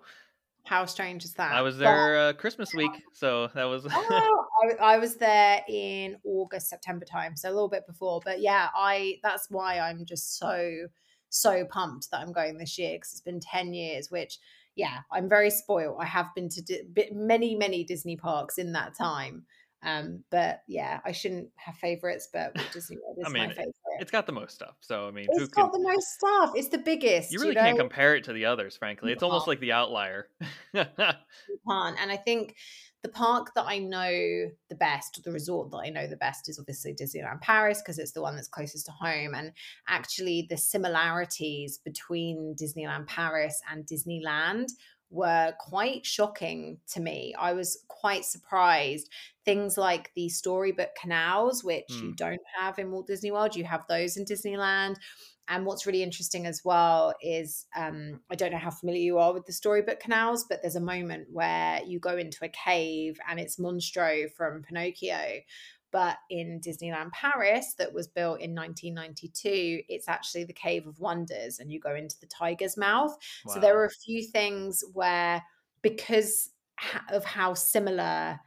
Speaker 2: How strange is that?
Speaker 1: I was
Speaker 2: But-
Speaker 1: there uh, Christmas week, so that was
Speaker 2: oh, I, I was there in August, September time, so a little bit before. But yeah, I that's why I'm just so so pumped that I'm going this year because it's been 10 years, which, yeah, I'm very spoiled. I have been to di- many, many Disney parks in that time. Um, but yeah, I shouldn't have favorites, but [LAUGHS] Disney World is I mean, my favorite.
Speaker 1: It's got the most stuff. So I mean,
Speaker 2: it's got the most stuff. It's the biggest.
Speaker 1: You really you know? can't compare it to the others, frankly. It's almost like the outlier. [LAUGHS]
Speaker 2: you can't. And I think the park that I know the best, the resort that I know the best is obviously Disneyland Paris because it's the one that's closest to home. And actually, the similarities between Disneyland Paris and Disneyland were quite shocking to me. I was quite surprised. Things like the storybook canals, which mm. you don't have in Walt Disney World, you have those in Disneyland. And what's really interesting as well is um, I don't know how familiar you are with the storybook canals, but there's a moment where you go into a cave and it's Monstro from Pinocchio. But in Disneyland Paris, that was built in 1992, it's actually the Cave of Wonders, and you go into the tiger's mouth. Wow. So there are a few things where, because of how similar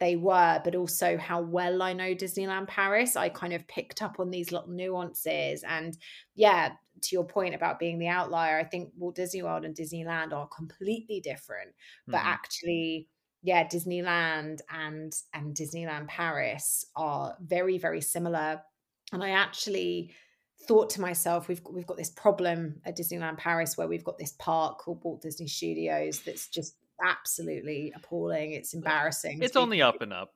Speaker 2: they were, but also how well I know Disneyland Paris. I kind of picked up on these little nuances. And yeah, to your point about being the outlier, I think Walt Disney World and Disneyland are completely different. But mm-hmm. actually, yeah, Disneyland and and Disneyland Paris are very, very similar. And I actually thought to myself, we've we've got this problem at Disneyland Paris where we've got this park called Walt Disney Studios that's just absolutely appalling. It's embarrassing.
Speaker 1: It's on the up and up.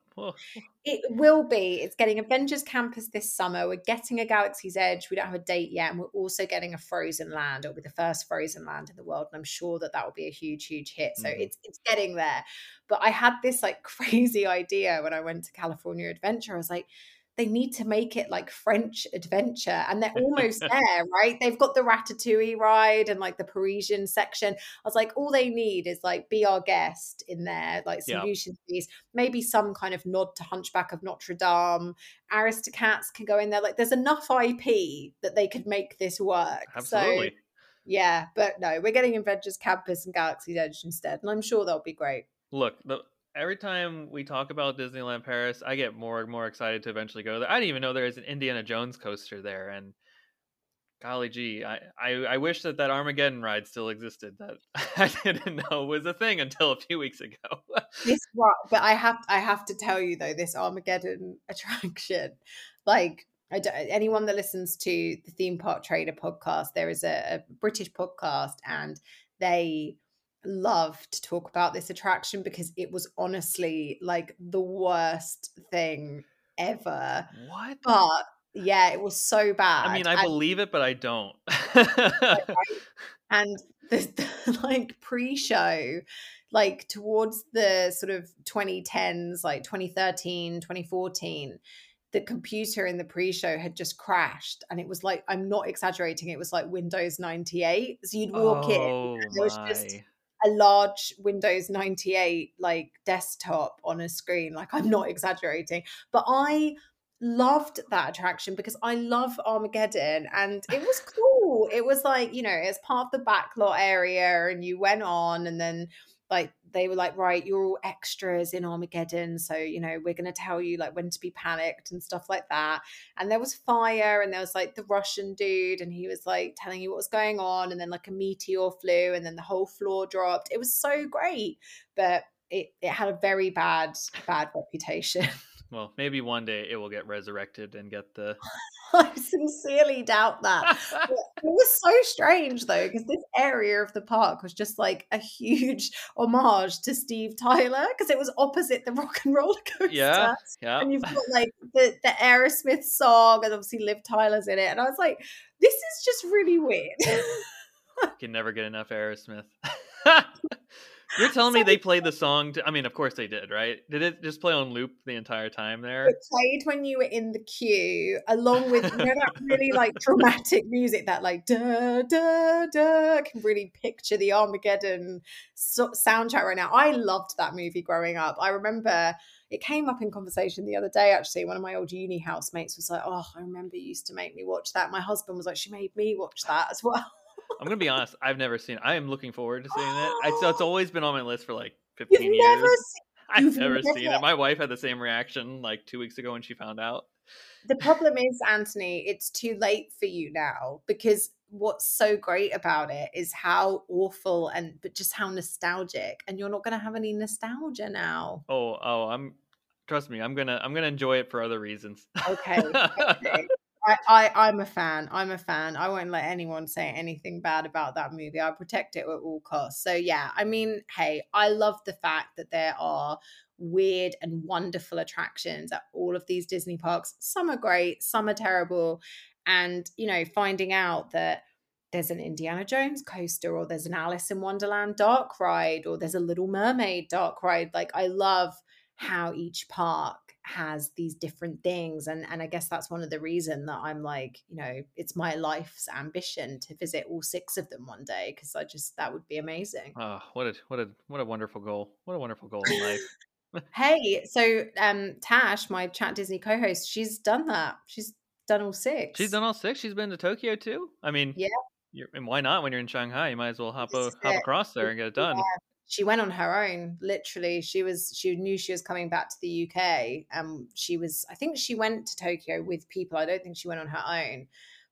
Speaker 2: It will be. It's getting Avengers Campus this summer. We're getting a Galaxy's Edge. We don't have a date yet, and we're also getting a Frozen Land. It'll be the first Frozen Land in the world, and I'm sure that that will be a huge, huge hit. So mm. it's it's getting there. But I had this like [LAUGHS] crazy idea when I went to California Adventure. I was like, they need to make it like French adventure. And they're almost [LAUGHS] there, right? They've got the Ratatouille ride and like the Parisian section. I was like, all they need is like be our guest in there, like some yeah. piece, maybe some kind of nod to Hunchback of Notre Dame. Aristocats can go in there. Like there's enough IP that they could make this work. Absolutely. So, yeah, but no, we're getting Avengers Campus and Galaxy's Edge instead. And I'm sure they'll be great.
Speaker 1: Look, the every time we talk about Disneyland Paris, I get more and more excited to eventually go there. I didn't even know there was an Indiana Jones coaster there, and golly gee, I, I, I wish that that Armageddon ride still existed. That [LAUGHS] I didn't know was a thing until a few weeks ago.
Speaker 2: this but I have I have to tell you though, this Armageddon [LAUGHS] attraction, like. anyone that listens to the theme park trader podcast, there is a, a British podcast, and they love to talk about this attraction because it was honestly like the worst thing ever.
Speaker 1: What?
Speaker 2: But yeah, it was so bad.
Speaker 1: I mean, I and, believe it, but I don't. [LAUGHS]
Speaker 2: and the, [LAUGHS] the like pre-show, like towards the sort of 2010s, like 2013, 2014, the computer in the pre-show had just crashed and it was like i'm not exaggerating it was like windows 98 so you'd walk oh, in and oh there was just a large Windows 98 like desktop on a screen. Like I'm not exaggerating, but I loved that attraction because I love Armageddon and it was [LAUGHS] cool. it was like, you know, it's part of the backlot area and you went on and then like they were like, right, you're all extras in Armageddon. So, you know, we're going to tell you like when to be panicked and stuff like that. And there was fire and there was like the Russian dude and he was like telling you what was going on. And then like a meteor flew and then the whole floor dropped. It was so great. But it, it had a very bad, bad reputation. [LAUGHS]
Speaker 1: Well, maybe one day it will get resurrected and get the. [LAUGHS]
Speaker 2: I sincerely doubt that. [LAUGHS] it was so strange though, because this area of the park was just like a huge [LAUGHS] homage to Steve Tyler, because it was opposite the Rock and Roller Coaster.
Speaker 1: Yeah, yeah.
Speaker 2: And you've got like the the Aerosmith song, and obviously Liv Tyler's in it, and I was like, this is just really weird.
Speaker 1: You can never get enough Aerosmith. You're telling so, me they played the song? To, I mean, of course they did, right? Did it just play on loop the entire time there?
Speaker 2: It played when you were in the queue, along with you know that really like [LAUGHS] dramatic music that like da da da can really picture the Armageddon so- soundtrack right now. I loved that movie growing up. I remember it came up in conversation the other day actually one of my old uni housemates was like oh i remember you used to make me watch that my husband was like she made me watch that as well
Speaker 1: I'm gonna be honest. I've never seen. It. I am looking forward to seeing it. I, so it's [GASPS] always been on my list for like 15 [LAUGHS] You've years. Never seen, I've never, never seen it. My wife had the same reaction like two weeks ago when she found out.
Speaker 2: The problem is, Anthony, it's too late for you now because what's so great about it is how awful and but just how nostalgic and you're not going to have any nostalgia now
Speaker 1: oh oh i'm trust me i'm gonna i'm gonna enjoy it for other reasons
Speaker 2: okay, okay. [LAUGHS] I, I i'm a fan i'm a fan. I won't let anyone say anything bad about that movie. I protect it at all costs. So yeah i mean hey i love the fact that there are weird and wonderful attractions at all of these disney parks. Some are great some are terrible. And you know finding out that there's an Indiana Jones coaster or there's an Alice in Wonderland dark ride or there's a Little Mermaid dark ride like I love how each park has these different things and and I guess that's one of the reason that I'm like you know it's my life's ambition to visit all six of them one day because I just that would be amazing.
Speaker 1: Oh, what a what a what a wonderful goal. What a wonderful goal in life. [LAUGHS]
Speaker 2: hey, so um Tash, my Chat Disney co-host, she's done that. She's done all six.
Speaker 1: She's done all six. She's been to Tokyo too. I mean,
Speaker 2: yeah.
Speaker 1: and why not? When you're in Shanghai, you might as well hop a, hop across there and get it done. Yeah.
Speaker 2: She went on her own. Literally, she was. She knew she was coming back to the UK. Um, she was. I think she went to Tokyo with people. I don't think she went on her own,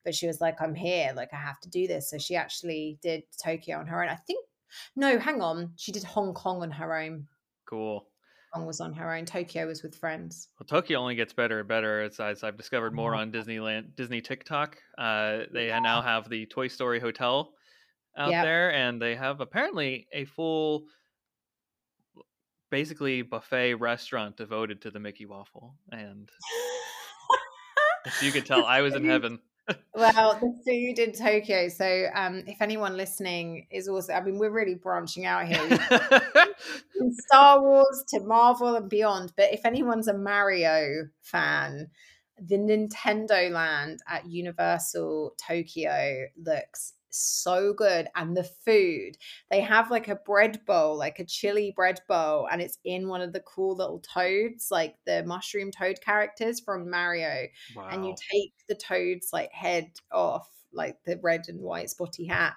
Speaker 2: but she was like, "I'm here. Like, I have to do this." So she actually did Tokyo on her own. I think. No, hang on. She did Hong Kong on her own.
Speaker 1: Cool Hong
Speaker 2: was on her own. Tokyo was with friends.
Speaker 1: Well, Tokyo only gets better and better as, as I've discovered more on Disneyland, Disney TikTok. Uh, they yeah. now have the Toy Story Hotel out yep. there, and they have apparently a full, basically buffet restaurant devoted to the Mickey waffle. And [LAUGHS] if you could tell, I was in heaven
Speaker 2: well, the food in Tokyo. So, um, if anyone listening is also, I mean, we're really branching out here [LAUGHS] from Star Wars to Marvel and beyond. But if anyone's a Mario fan, the Nintendo Land at Universal Tokyo looks so good and the food they have like a bread bowl like a chili bread bowl and it's in one of the cool little toads like the mushroom toad characters from mario wow. and you take the toad's like head off like the red and white spotty hat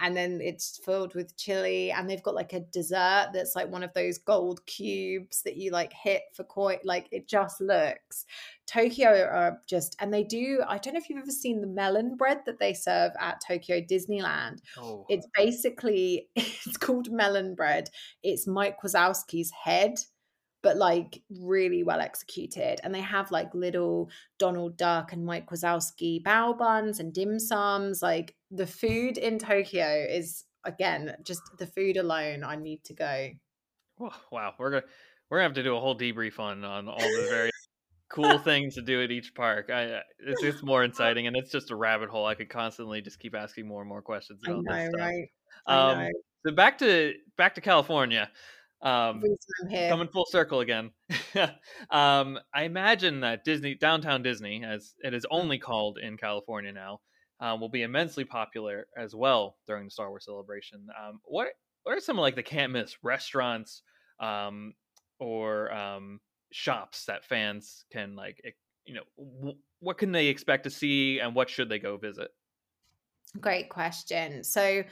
Speaker 2: and then it's filled with chili and they've got like a dessert that's like one of those gold cubes that you like hit for coin like it just looks tokyo are just and they do i don't know if you've ever seen the melon bread that they serve at tokyo disneyland oh. it's basically [LAUGHS] it's called melon bread it's mike wazowski's head but like really well executed. And they have like little Donald Duck and Mike Wazowski bao buns and dim sums. Like the food in Tokyo is again just the food alone. I need to go.
Speaker 1: wow, we're gonna we're gonna have to do a whole debrief on on all the very [LAUGHS] cool things to do at each park. I it's, it's more exciting and it's just a rabbit hole. I could constantly just keep asking more and more questions about
Speaker 2: know,
Speaker 1: this stuff.
Speaker 2: Right?
Speaker 1: Um, so back to back to California. Um, coming full circle again. [LAUGHS] um, I imagine that Disney, downtown Disney, as it is only called in California now, um, will be immensely popular as well during the Star Wars celebration. Um, what what are some like the can't miss restaurants um, or um, shops that fans can like you know w- what can they expect to see and what should they go visit?
Speaker 2: Great question. So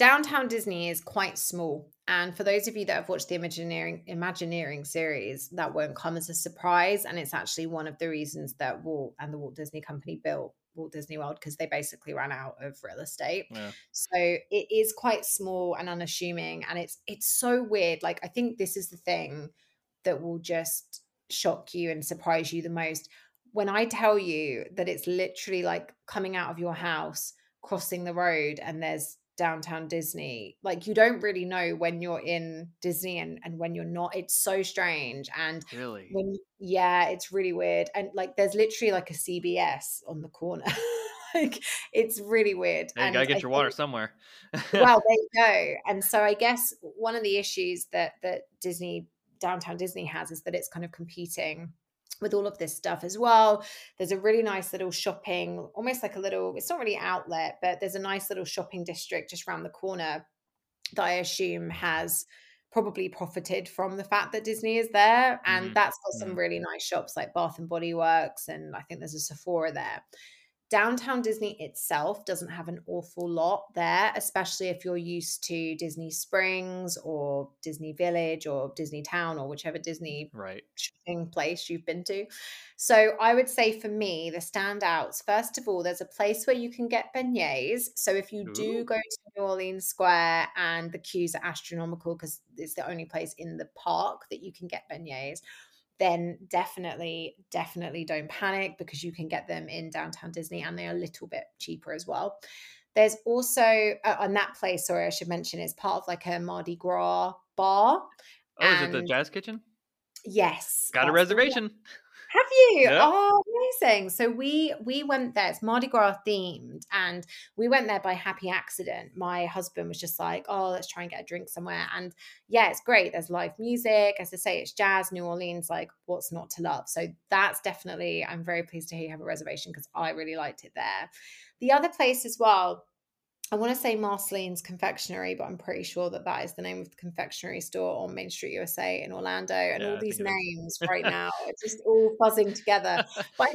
Speaker 2: downtown Disney is quite small. And for those of you that have watched the Imagineering Imagineering series, that won't come as a surprise. And it's actually one of the reasons that Walt and the Walt Disney Company built Walt Disney World because they basically ran out of real estate. Yeah. So it is quite small and unassuming. And it's it's so weird. Like I think this is the thing that will just shock you and surprise you the most. When I tell you that it's literally like coming out of your house, crossing the road, and there's downtown Disney. Like you don't really know when you're in Disney and, and when you're not. It's so strange. And
Speaker 1: really,
Speaker 2: when yeah, it's really weird. And like there's literally like a CVS on the corner. [LAUGHS] like it's really weird.
Speaker 1: Yeah, you gotta get I your think, water somewhere.
Speaker 2: well, [LAUGHS] there you go. And so I guess one of the issues that that Disney downtown Disney has is that it's kind of competing with all of this stuff as well. There's a really nice little shopping, almost like a little, it's not really outlet, but there's a nice little shopping district just around the corner that I assume has probably profited from the fact that Disney is there. And mm-hmm. that's got some mm-hmm. really nice shops like Bath and Body Works. And I think there's a Sephora there. Downtown Disney itself doesn't have an awful lot there, especially if you're used to Disney Springs or Disney Village or Disney Town or whichever Disney
Speaker 1: right.
Speaker 2: shopping place you've been to. So I would say for me, the standouts, first of all, there's a place where you can get beignets. So if you do go to New Orleans Square and the queues are astronomical because it's the only place in the park that you can get beignets then definitely, definitely don't panic because you can get them in downtown Disney and they're a little bit cheaper as well. There's also uh, on that place, sorry, I should mention, is part of like a Mardi Gras bar.
Speaker 1: Oh, is it the Jazz Kitchen?
Speaker 2: Yes,
Speaker 1: got a reservation.
Speaker 2: Have you? Yep. Oh, amazing! So we we went there. It's Mardi Gras themed, and we went there by happy accident. My husband was just like, "Oh, let's try and get a drink somewhere." And yeah, it's great. There's live music. As I say, it's jazz, New Orleans. Like, what's not to love? So that's definitely. I'm very pleased to hear you have a reservation because I really liked it there. The other place as well I want to say Marceline's Confectionery, but I'm pretty sure that that is the name of the confectionery store on Main Street USA in Orlando. And yeah, all these names [LAUGHS] right now are just all buzzing together. But I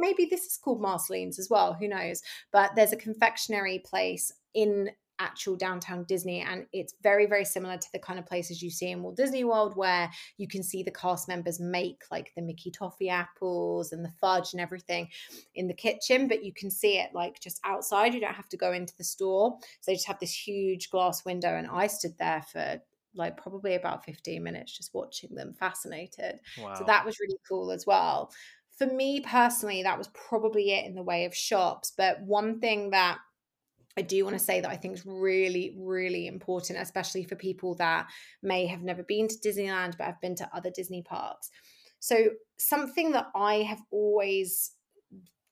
Speaker 2: maybe this is called Marceline's as well. Who knows? But there's a confectionery place in actual downtown Disney. And it's very, very similar to the kind of places you see in Walt Disney World, where you can see the cast members make like the Mickey toffee apples and the fudge and everything in the kitchen, but you can see it like just outside. You don't have to go into the store. So they just have this huge glass window. And I stood there for like probably about 15 minutes just watching them fascinated. Wow. So that was really cool as well. For me personally, that was probably it in the way of shops. But one thing that I do want to say that I think is really, really important, especially for people that may have never been to Disneyland but have been to other Disney parks. So, something that I have always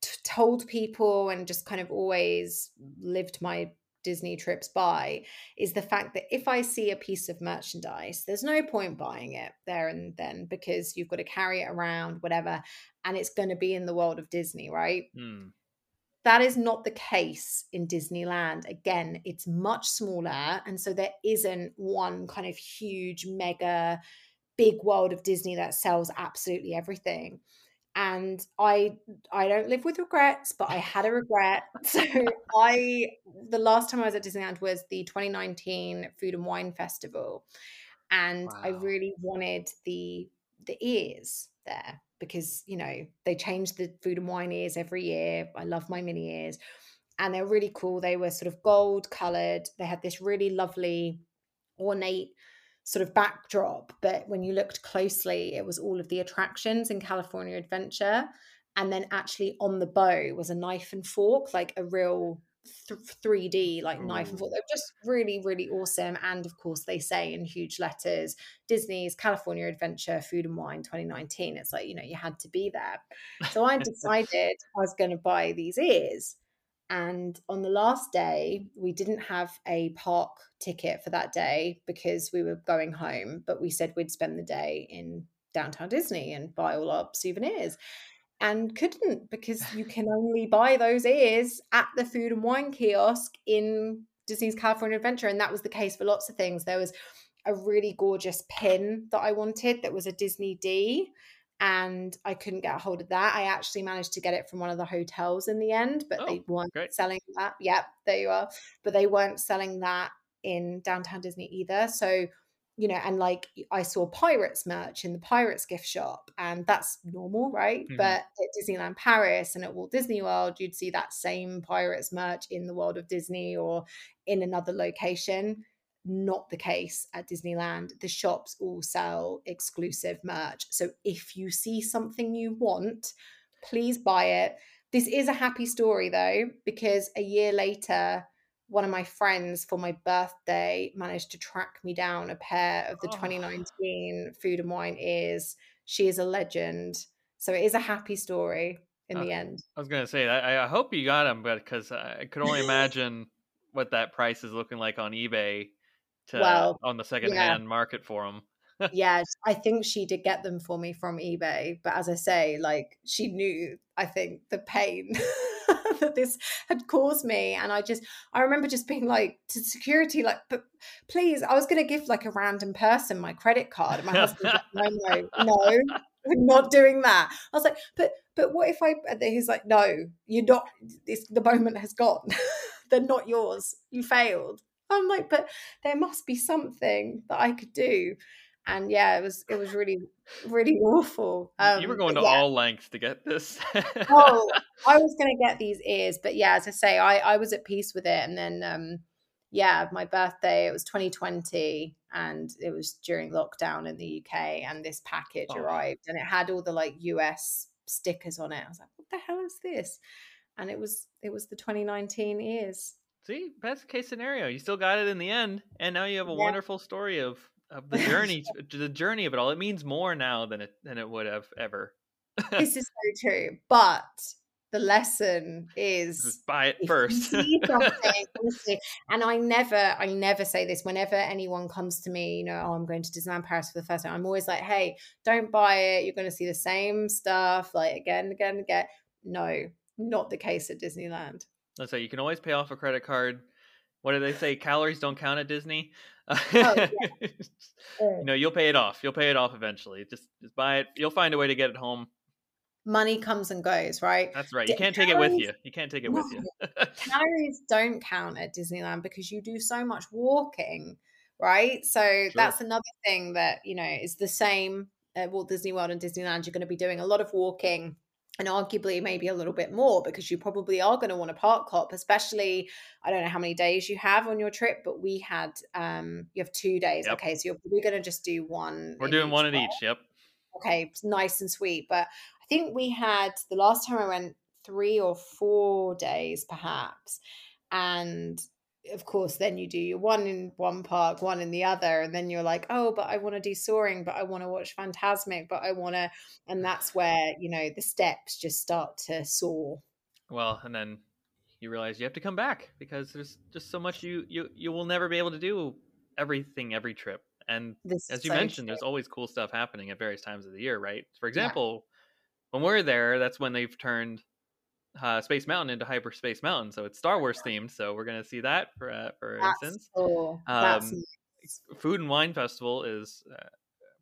Speaker 2: t- told people and just kind of always lived my Disney trips by is the fact that if I see a piece of merchandise, there's no point buying it there and then because you've got to carry it around, whatever, and it's going to be in the world of Disney, right?
Speaker 1: Mm.
Speaker 2: That is not the case in Disneyland. Again, it's much smaller. And so there isn't one kind of huge, mega, big world of Disney that sells absolutely everything. And I I don't live with regrets, but I had a regret. [LAUGHS] So I the last time I was at Disneyland was the 2019 Food and Wine Festival. And wow. I really wanted the the ears there because you know they change the food and wine ears every year. I love my mini ears, and they're really cool. They were sort of gold colored. They had this really lovely, ornate sort of backdrop, but when you looked closely, it was all of the attractions in California Adventure. And then actually on the bow was a knife and fork, like a real 3D like oh, knife and fork. They're just really, really awesome. And of course, they say in huge letters Disney's California Adventure Food and Wine 2019. It's like, you know, you had to be there. So I [LAUGHS] decided I was going to buy these ears. And on the last day, we didn't have a park ticket for that day because we were going home, but we said we'd spend the day in downtown Disney and buy all our souvenirs and couldn't because you can only buy those ears at the food and wine kiosk in Disney's California Adventure. And that was the case for lots of things. There was a really gorgeous pin that I wanted that was a Disney D. And I couldn't get a hold of that. I actually managed to get it from one of the hotels in the end, but oh, they weren't great. selling that. Yep, there you are. But they weren't selling that in downtown Disney either. So you know, and like I saw Pirates merch in the Pirates gift shop, and that's normal, right? Mm-hmm. But at Disneyland Paris and at Walt Disney World, you'd see that same Pirates merch in the world of Disney or in another location. Not the case at Disneyland. The shops all sell exclusive merch. So if you see something you want, please buy it. This is a happy story though, because a year later, one of my friends for my birthday managed to track me down a pair of the oh. 2019 food and wine ears. She is a legend. So it is a happy story in uh, the end.
Speaker 1: I was going to say, I, I, hope you got them, but because I could only [LAUGHS] imagine what that price is looking like on eBay to well, on the secondhand yeah. market for them. [LAUGHS]
Speaker 2: yes, I think she did get them for me from eBay. But as I say, like she knew, I think, the pain [LAUGHS] [LAUGHS] that this had caused me. And I just, I remember just being like to security, like, but please, I was going to give like a random person my credit card. And my husband like, no, no, no, [LAUGHS] not doing that. I was like, but, but what if I? And he's like, no, you're not. This the moment has gone. [LAUGHS] They're not yours. You failed. I'm like, but there must be something that I could do. And yeah, it was it was really really [LAUGHS] awful.
Speaker 1: Um, you were um, going to
Speaker 2: yeah.
Speaker 1: all lengths to get this.
Speaker 2: oh, [LAUGHS] I was going to get these ears, but yeah, as I say, I I was at peace with it, and then um, yeah, my birthday it was 2020, and it was during lockdown in the UK, and this package oh. arrived, and it had all the like US stickers on it. I was like, what the hell is this? And it was it was the 2019 ears.
Speaker 1: See, best case scenario, you still got it in the end, and now you have a yeah. wonderful story of of the journey, the journey of it all. It means more now than it than it would have ever.
Speaker 2: this is so true, but the lesson is
Speaker 1: Just buy it first. [LAUGHS]
Speaker 2: and I never, I never say this whenever anyone comes to me, you know, oh, I'm going to Disneyland Paris for the first time. I'm always like, hey, don't buy it. You're going to see the same stuff like again, again, again. No, not the case at Disneyland.
Speaker 1: Let's say you can always pay off a credit card. What do they say? Calories don't count at Disney. Oh, yeah. [LAUGHS] you know, you'll pay it off. You'll pay it off eventually. Just just buy it. You'll find a way to get it home.
Speaker 2: Money comes and goes, right?
Speaker 1: That's right. You can't take it with you. You can't take it no. with you.
Speaker 2: calories don't count at Disneyland because you do so much walking, right? So [LAUGHS] sure. that's another thing that, you know, is the same at Walt Disney World and Disneyland. You're going to be doing a lot of walking and arguably maybe a little bit more because you probably are going to want to park hop especially i don't know how many days you have on your trip but we had um you have two days. Yep. okay so you're probably going to just do one
Speaker 1: we're doing one at each yep.
Speaker 2: Okay nice and sweet but i think we had the last time i went three or four days perhaps and of course, then you do your one in one park, one in the other, and then you're like, oh, but I want to do Soarin', but I want to watch Fantasmic, but I want to, and [SIGHS] that's where you know the steps just start to soar.
Speaker 1: Well, and then you realize you have to come back because there's just so much you you you will never be able to do everything every trip. And this as you so mentioned, true. there's always cool stuff happening at various times of the year, right? For example, yeah. when we're there, that's when they've turned uh, Space Mountain into Hyperspace Mountain, so it's Star Wars themed. So we're gonna see that for uh, for That's instance. Cool. Um, nice. Food and Wine Festival is uh,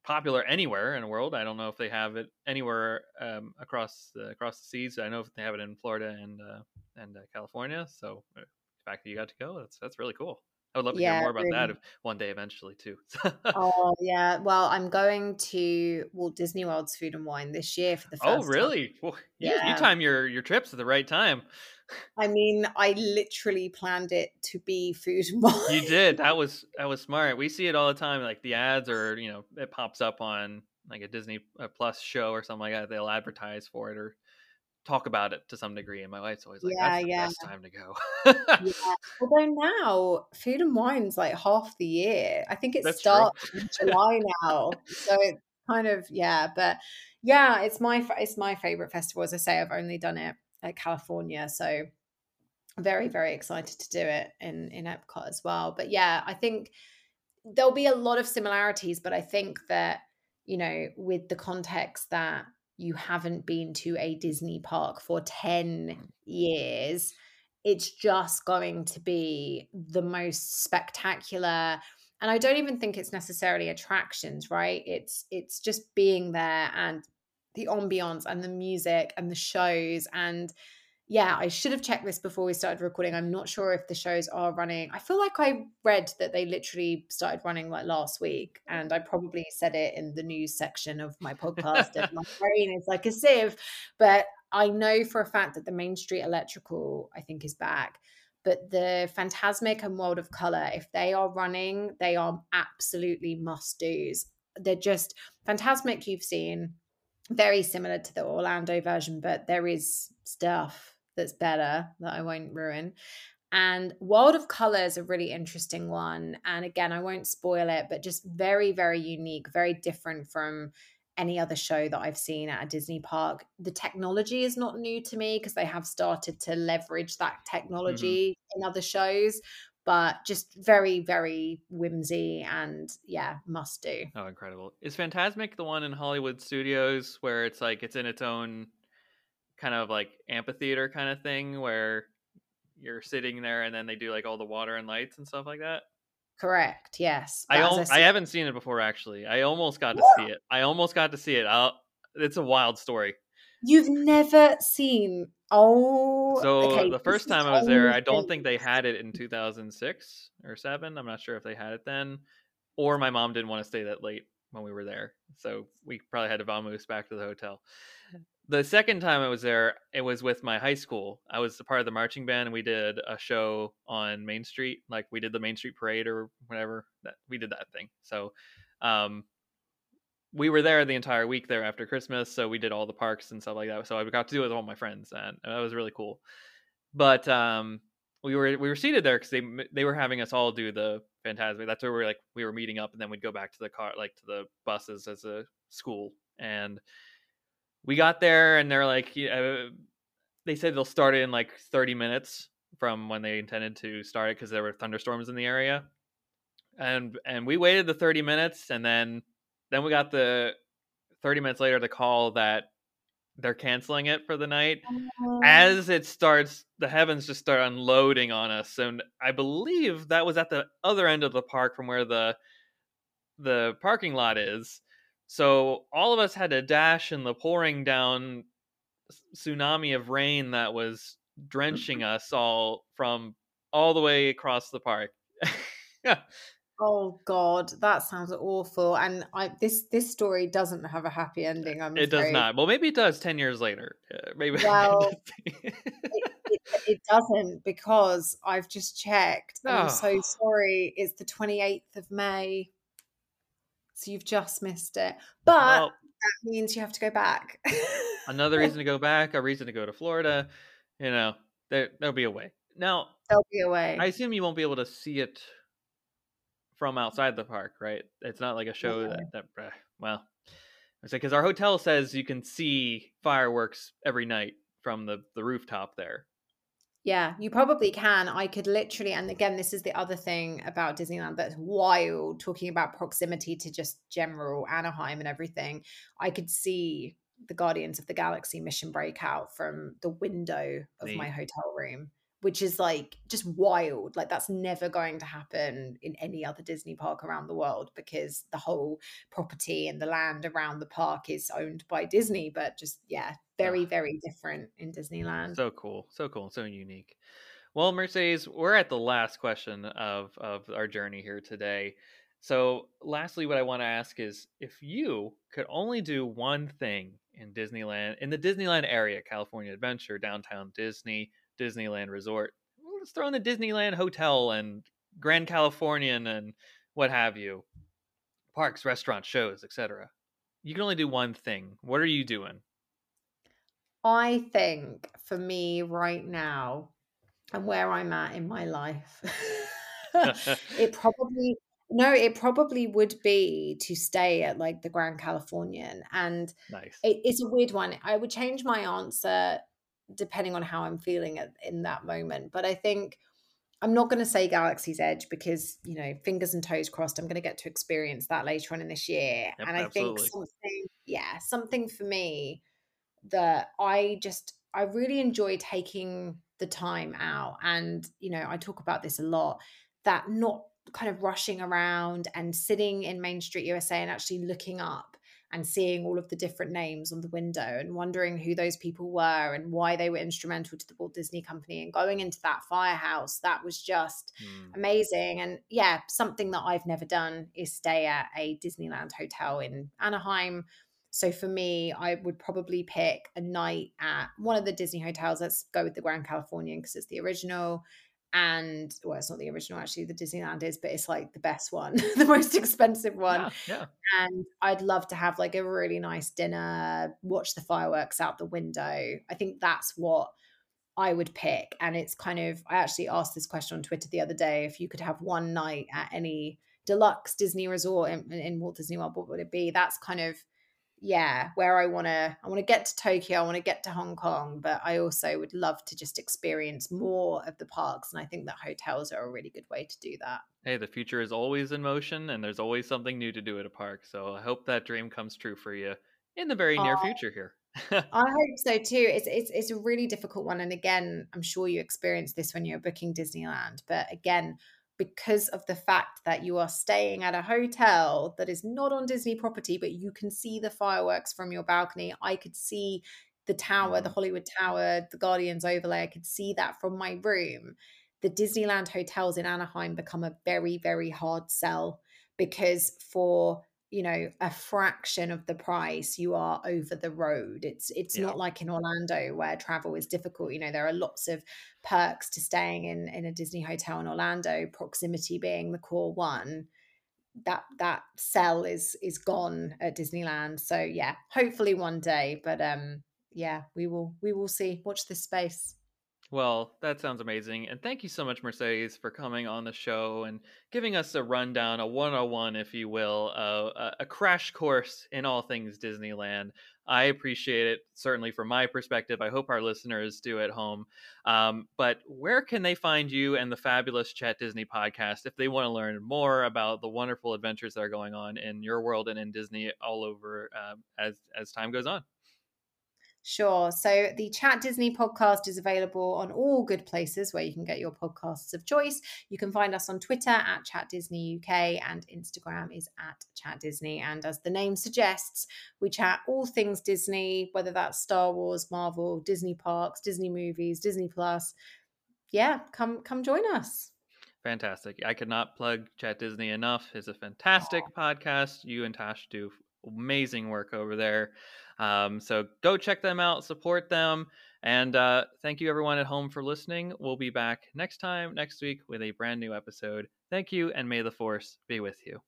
Speaker 1: popular anywhere in the world. I don't know if they have it anywhere um, across the, across the seas. I know if they have it in Florida and uh, and uh, California. So uh, the fact that you got to go, that's that's really cool. I would love to yeah, hear more about really. that one day eventually too.
Speaker 2: oh [LAUGHS] yeah, well, I'm going to Walt Disney World's Food and Wine this year for the oh,
Speaker 1: first. Oh really? Well, you, yeah. you time your your trips at the right time. [LAUGHS]
Speaker 2: I mean, I literally planned it to be food and wine.
Speaker 1: You did. That was that was smart. We see it all the time. Like the ads, or you know, it pops up on like a Disney uh, Plus show or something like that. They'll advertise for it, or talk about it to some degree. And my wife's always like, yeah, "That's the yeah. best time to go."
Speaker 2: yeah. Although now food and wine's like half the year. I think [LAUGHS] it That's starts in July now, so it's kind of yeah. But yeah, it's my it's my favorite festival. As I say, I've only done it at California, so very very excited to do it in in Epcot as well. But yeah, I think there'll be a lot of similarities, but I think that you know with the context that you haven't been to a Disney park for 10 mm. years, it's just going to be the most spectacular and I don't even think it's necessarily attractions, right? It's it's just being there and the ambiance and the music and the shows and yeah, I should have checked this before we started recording. I'm not sure if the shows are running. I feel like I read that they literally started running like last week, and I probably said it in the news section of my podcast. and my [LAUGHS] brain is like a sieve, but I know for a fact that the Main Street Electrical, I think, is back. But the Fantasmic and World of Color, if they are running, they are absolutely must dos. They're just Fantasmic. You've seen very similar to the Orlando version, but there is stuff that's better that I won't ruin. And World of Color is a really interesting one. And again, I won't spoil it, but just very, very unique, very different from any other show that I've seen at a Disney park. The technology is not new to me because they have started to leverage that mm-hmm. technology mm-hmm. in other shows, but just very, very whimsy and yeah, must do.
Speaker 1: Oh, incredible. Is Fantasmic the one in Hollywood Studios where it's like it's in its own kind of like amphitheater kind of thing where you're sitting there and then they do like all the water and lights and stuff like that.
Speaker 2: Correct. Yes.
Speaker 1: I al- I, I, haven't seen it before actually. I almost got to see it. I almost got to see it. I'll, it's a wild story.
Speaker 2: You've never seen oh
Speaker 1: So
Speaker 2: okay.
Speaker 1: the first time I was there, I don't think they had it in 2006 or 7. I'm not sure if they had it then or my mom didn't want to stay that late when we were there. So we probably had to vamoose back to the hotel. The second time I was there, it was with my high school. I was a part of the marching band and we did a show on Main Street. Like we did the Main Street parade or whatever. That we did that thing. So um we were there the entire week there after Christmas, so we did all the parks and stuff like that. So I got to do it with all my friends, and that was really cool. But um, we were we were seated there because they they were having us all do the Fantasmic. That's where we are like we were meeting up, and then we'd go back to the car, like to the buses as a school. And we got there, and they're like, yeah, uh, they said they'll start it in like 30 minutes from when they intended to start it because there were thunderstorms in the area. And and we waited the 30 minutes, and then then we got the 30 minutes later the call that they're canceling it for the night
Speaker 2: Oh.
Speaker 1: as it starts the heavens just start unloading on us and i believe that was at the other end of the park from where the the parking lot is so all of us had to dash in the pouring down tsunami of rain that was drenching us all from all the way across the park [LAUGHS]
Speaker 2: Oh God, that sounds awful. And I this this story doesn't have a happy ending. I'm
Speaker 1: it does not well maybe it does 10 years later uh, [LAUGHS] maybe
Speaker 2: Well, It, [LAUGHS] it doesn't because I've just checked. And I'm
Speaker 1: Oh.
Speaker 2: so sorry. It's the 28th of May. So you've just missed it. But
Speaker 1: well,
Speaker 2: that means you have to go back.
Speaker 1: another reason to go back, a reason to go to Florida. You know, there there'll be a way. Now,
Speaker 2: There'll be a way.
Speaker 1: I assume you won't be able to see it from outside the park, right? It's not like a show
Speaker 2: No.
Speaker 1: that that uh, well, I say because our hotel says you can see fireworks every night from the the rooftop there.
Speaker 2: Yeah, you probably can. I could literally, and again, this is the other thing about Disneyland that's wild, talking about proximity to just general Anaheim and everything. I could see the Guardians of the Galaxy mission breakout from the window of my hotel room, which is like just wild. Like, that's never going to happen in any other Disney park around the world because the whole property and the land around the park is owned by Disney. But just, yeah, very,
Speaker 1: Ugh.
Speaker 2: very different in Disneyland.
Speaker 1: So cool, so cool, so unique. Well, Mercedes, we're at the last question of of our journey here today. So, lastly, what I want to ask is if you could only do one thing in Disneyland, in the Disneyland area, California Adventure, downtown Disney, Disneyland Resort, let's throw in the Disneyland Hotel and Grand Californian and what have you, parks, restaurants, shows, etc. You can only do one thing. What are you doing?
Speaker 2: I think for me right now and where I'm at in my life, [LAUGHS] it [LAUGHS] probably no, it probably would be to stay at like the Grand Californian. And
Speaker 1: nice.
Speaker 2: it, it's a weird one. I would change my answer depending on how I'm feeling at, in that moment. But I think I'm not going to say Galaxy's Edge because, you know, fingers and toes crossed, I'm going to get to experience that later on in this year.
Speaker 1: Yep,
Speaker 2: and I think something, yeah, something for me that I just, I really enjoy taking the time out. And, you know, I talk about this a lot that not kind of rushing around and sitting in Main Street USA and actually looking up and seeing all of the different names on the window and wondering who those people were and why they were instrumental to the Walt Disney Company and going into that firehouse. That was just
Speaker 1: Hmm.
Speaker 2: amazing. And yeah, something that I've never done is stay at a Disneyland hotel in Anaheim. So for me, I would probably pick a night at one of the Disney hotels. Let's go with the Grand Californian because it's the original. And well, it's not the original actually, the Disneyland is, but it's like the best one, [LAUGHS] the most expensive one
Speaker 1: Yeah, yeah.
Speaker 2: and I'd love to have like a really nice dinner, watch the fireworks out the window. I think that's what I would pick. And it's kind of, I actually asked this question on Twitter the other day if you could have one night at any deluxe Disney resort in, in Walt Disney World, what would it be? That's kind of, yeah, where I want to, I want to get to Tokyo, I want to get to Hong Kong, but I also would love to just experience more of the parks. And I think that hotels are a really good way to do that.
Speaker 1: Hey, the future is always in motion and there's always something new to do at a park. So I hope that dream comes true for you in the very near future here. [LAUGHS]
Speaker 2: I hope so too. It's it's it's a really difficult one, and again, I'm sure you experienced this when you're booking Disneyland. But again, because of the fact that you are staying at a hotel that is not on Disney property, but you can see the fireworks from your balcony, I could see the tower, the
Speaker 1: Mhm.
Speaker 2: Hollywood Tower, the Guardians overlay. I could see that from my room. The Disneyland hotels in Anaheim become a very, very hard sell because for you know a fraction of the price you are over the road. It's it's
Speaker 1: Yeah.
Speaker 2: not like in orlando where travel is difficult you know there are lots of perks to staying in in a disney hotel in orlando proximity being the core one. That that sell is is gone at disneyland. So yeah hopefully one day but um yeah we will we will see. Watch this space
Speaker 1: Well, that sounds amazing. And thank you so much, Mercedes, for coming on the show and giving us a rundown, a 101, if you will, uh, a, crash course in all things Disneyland. I appreciate it, certainly from my perspective. I hope our listeners do at home. Um, but where can they find you and the fabulous Chat Disney podcast if they want to learn more about the wonderful adventures that are going on in your world and in Disney all over uh, as, as time goes on?
Speaker 2: Sure. So the Chat Disney podcast is available on all good places where you can get your podcasts of choice. You can find us on Twitter at Chat Disney UK and Instagram is at Chat Disney. And as the name suggests, we chat all things Disney, whether that's Star Wars, Marvel, Disney parks, Disney movies, Disney Plus. Yeah, come come join us.
Speaker 1: Fantastic. I could not plug Chat Disney enough. It's a fantastic podcast. You and Tash do amazing work over there. Um, so go check them out, support them. And uh, thank you, everyone at home, for listening. We'll be back next time, next week, with a brand new episode. Thank you, and may the force be with you.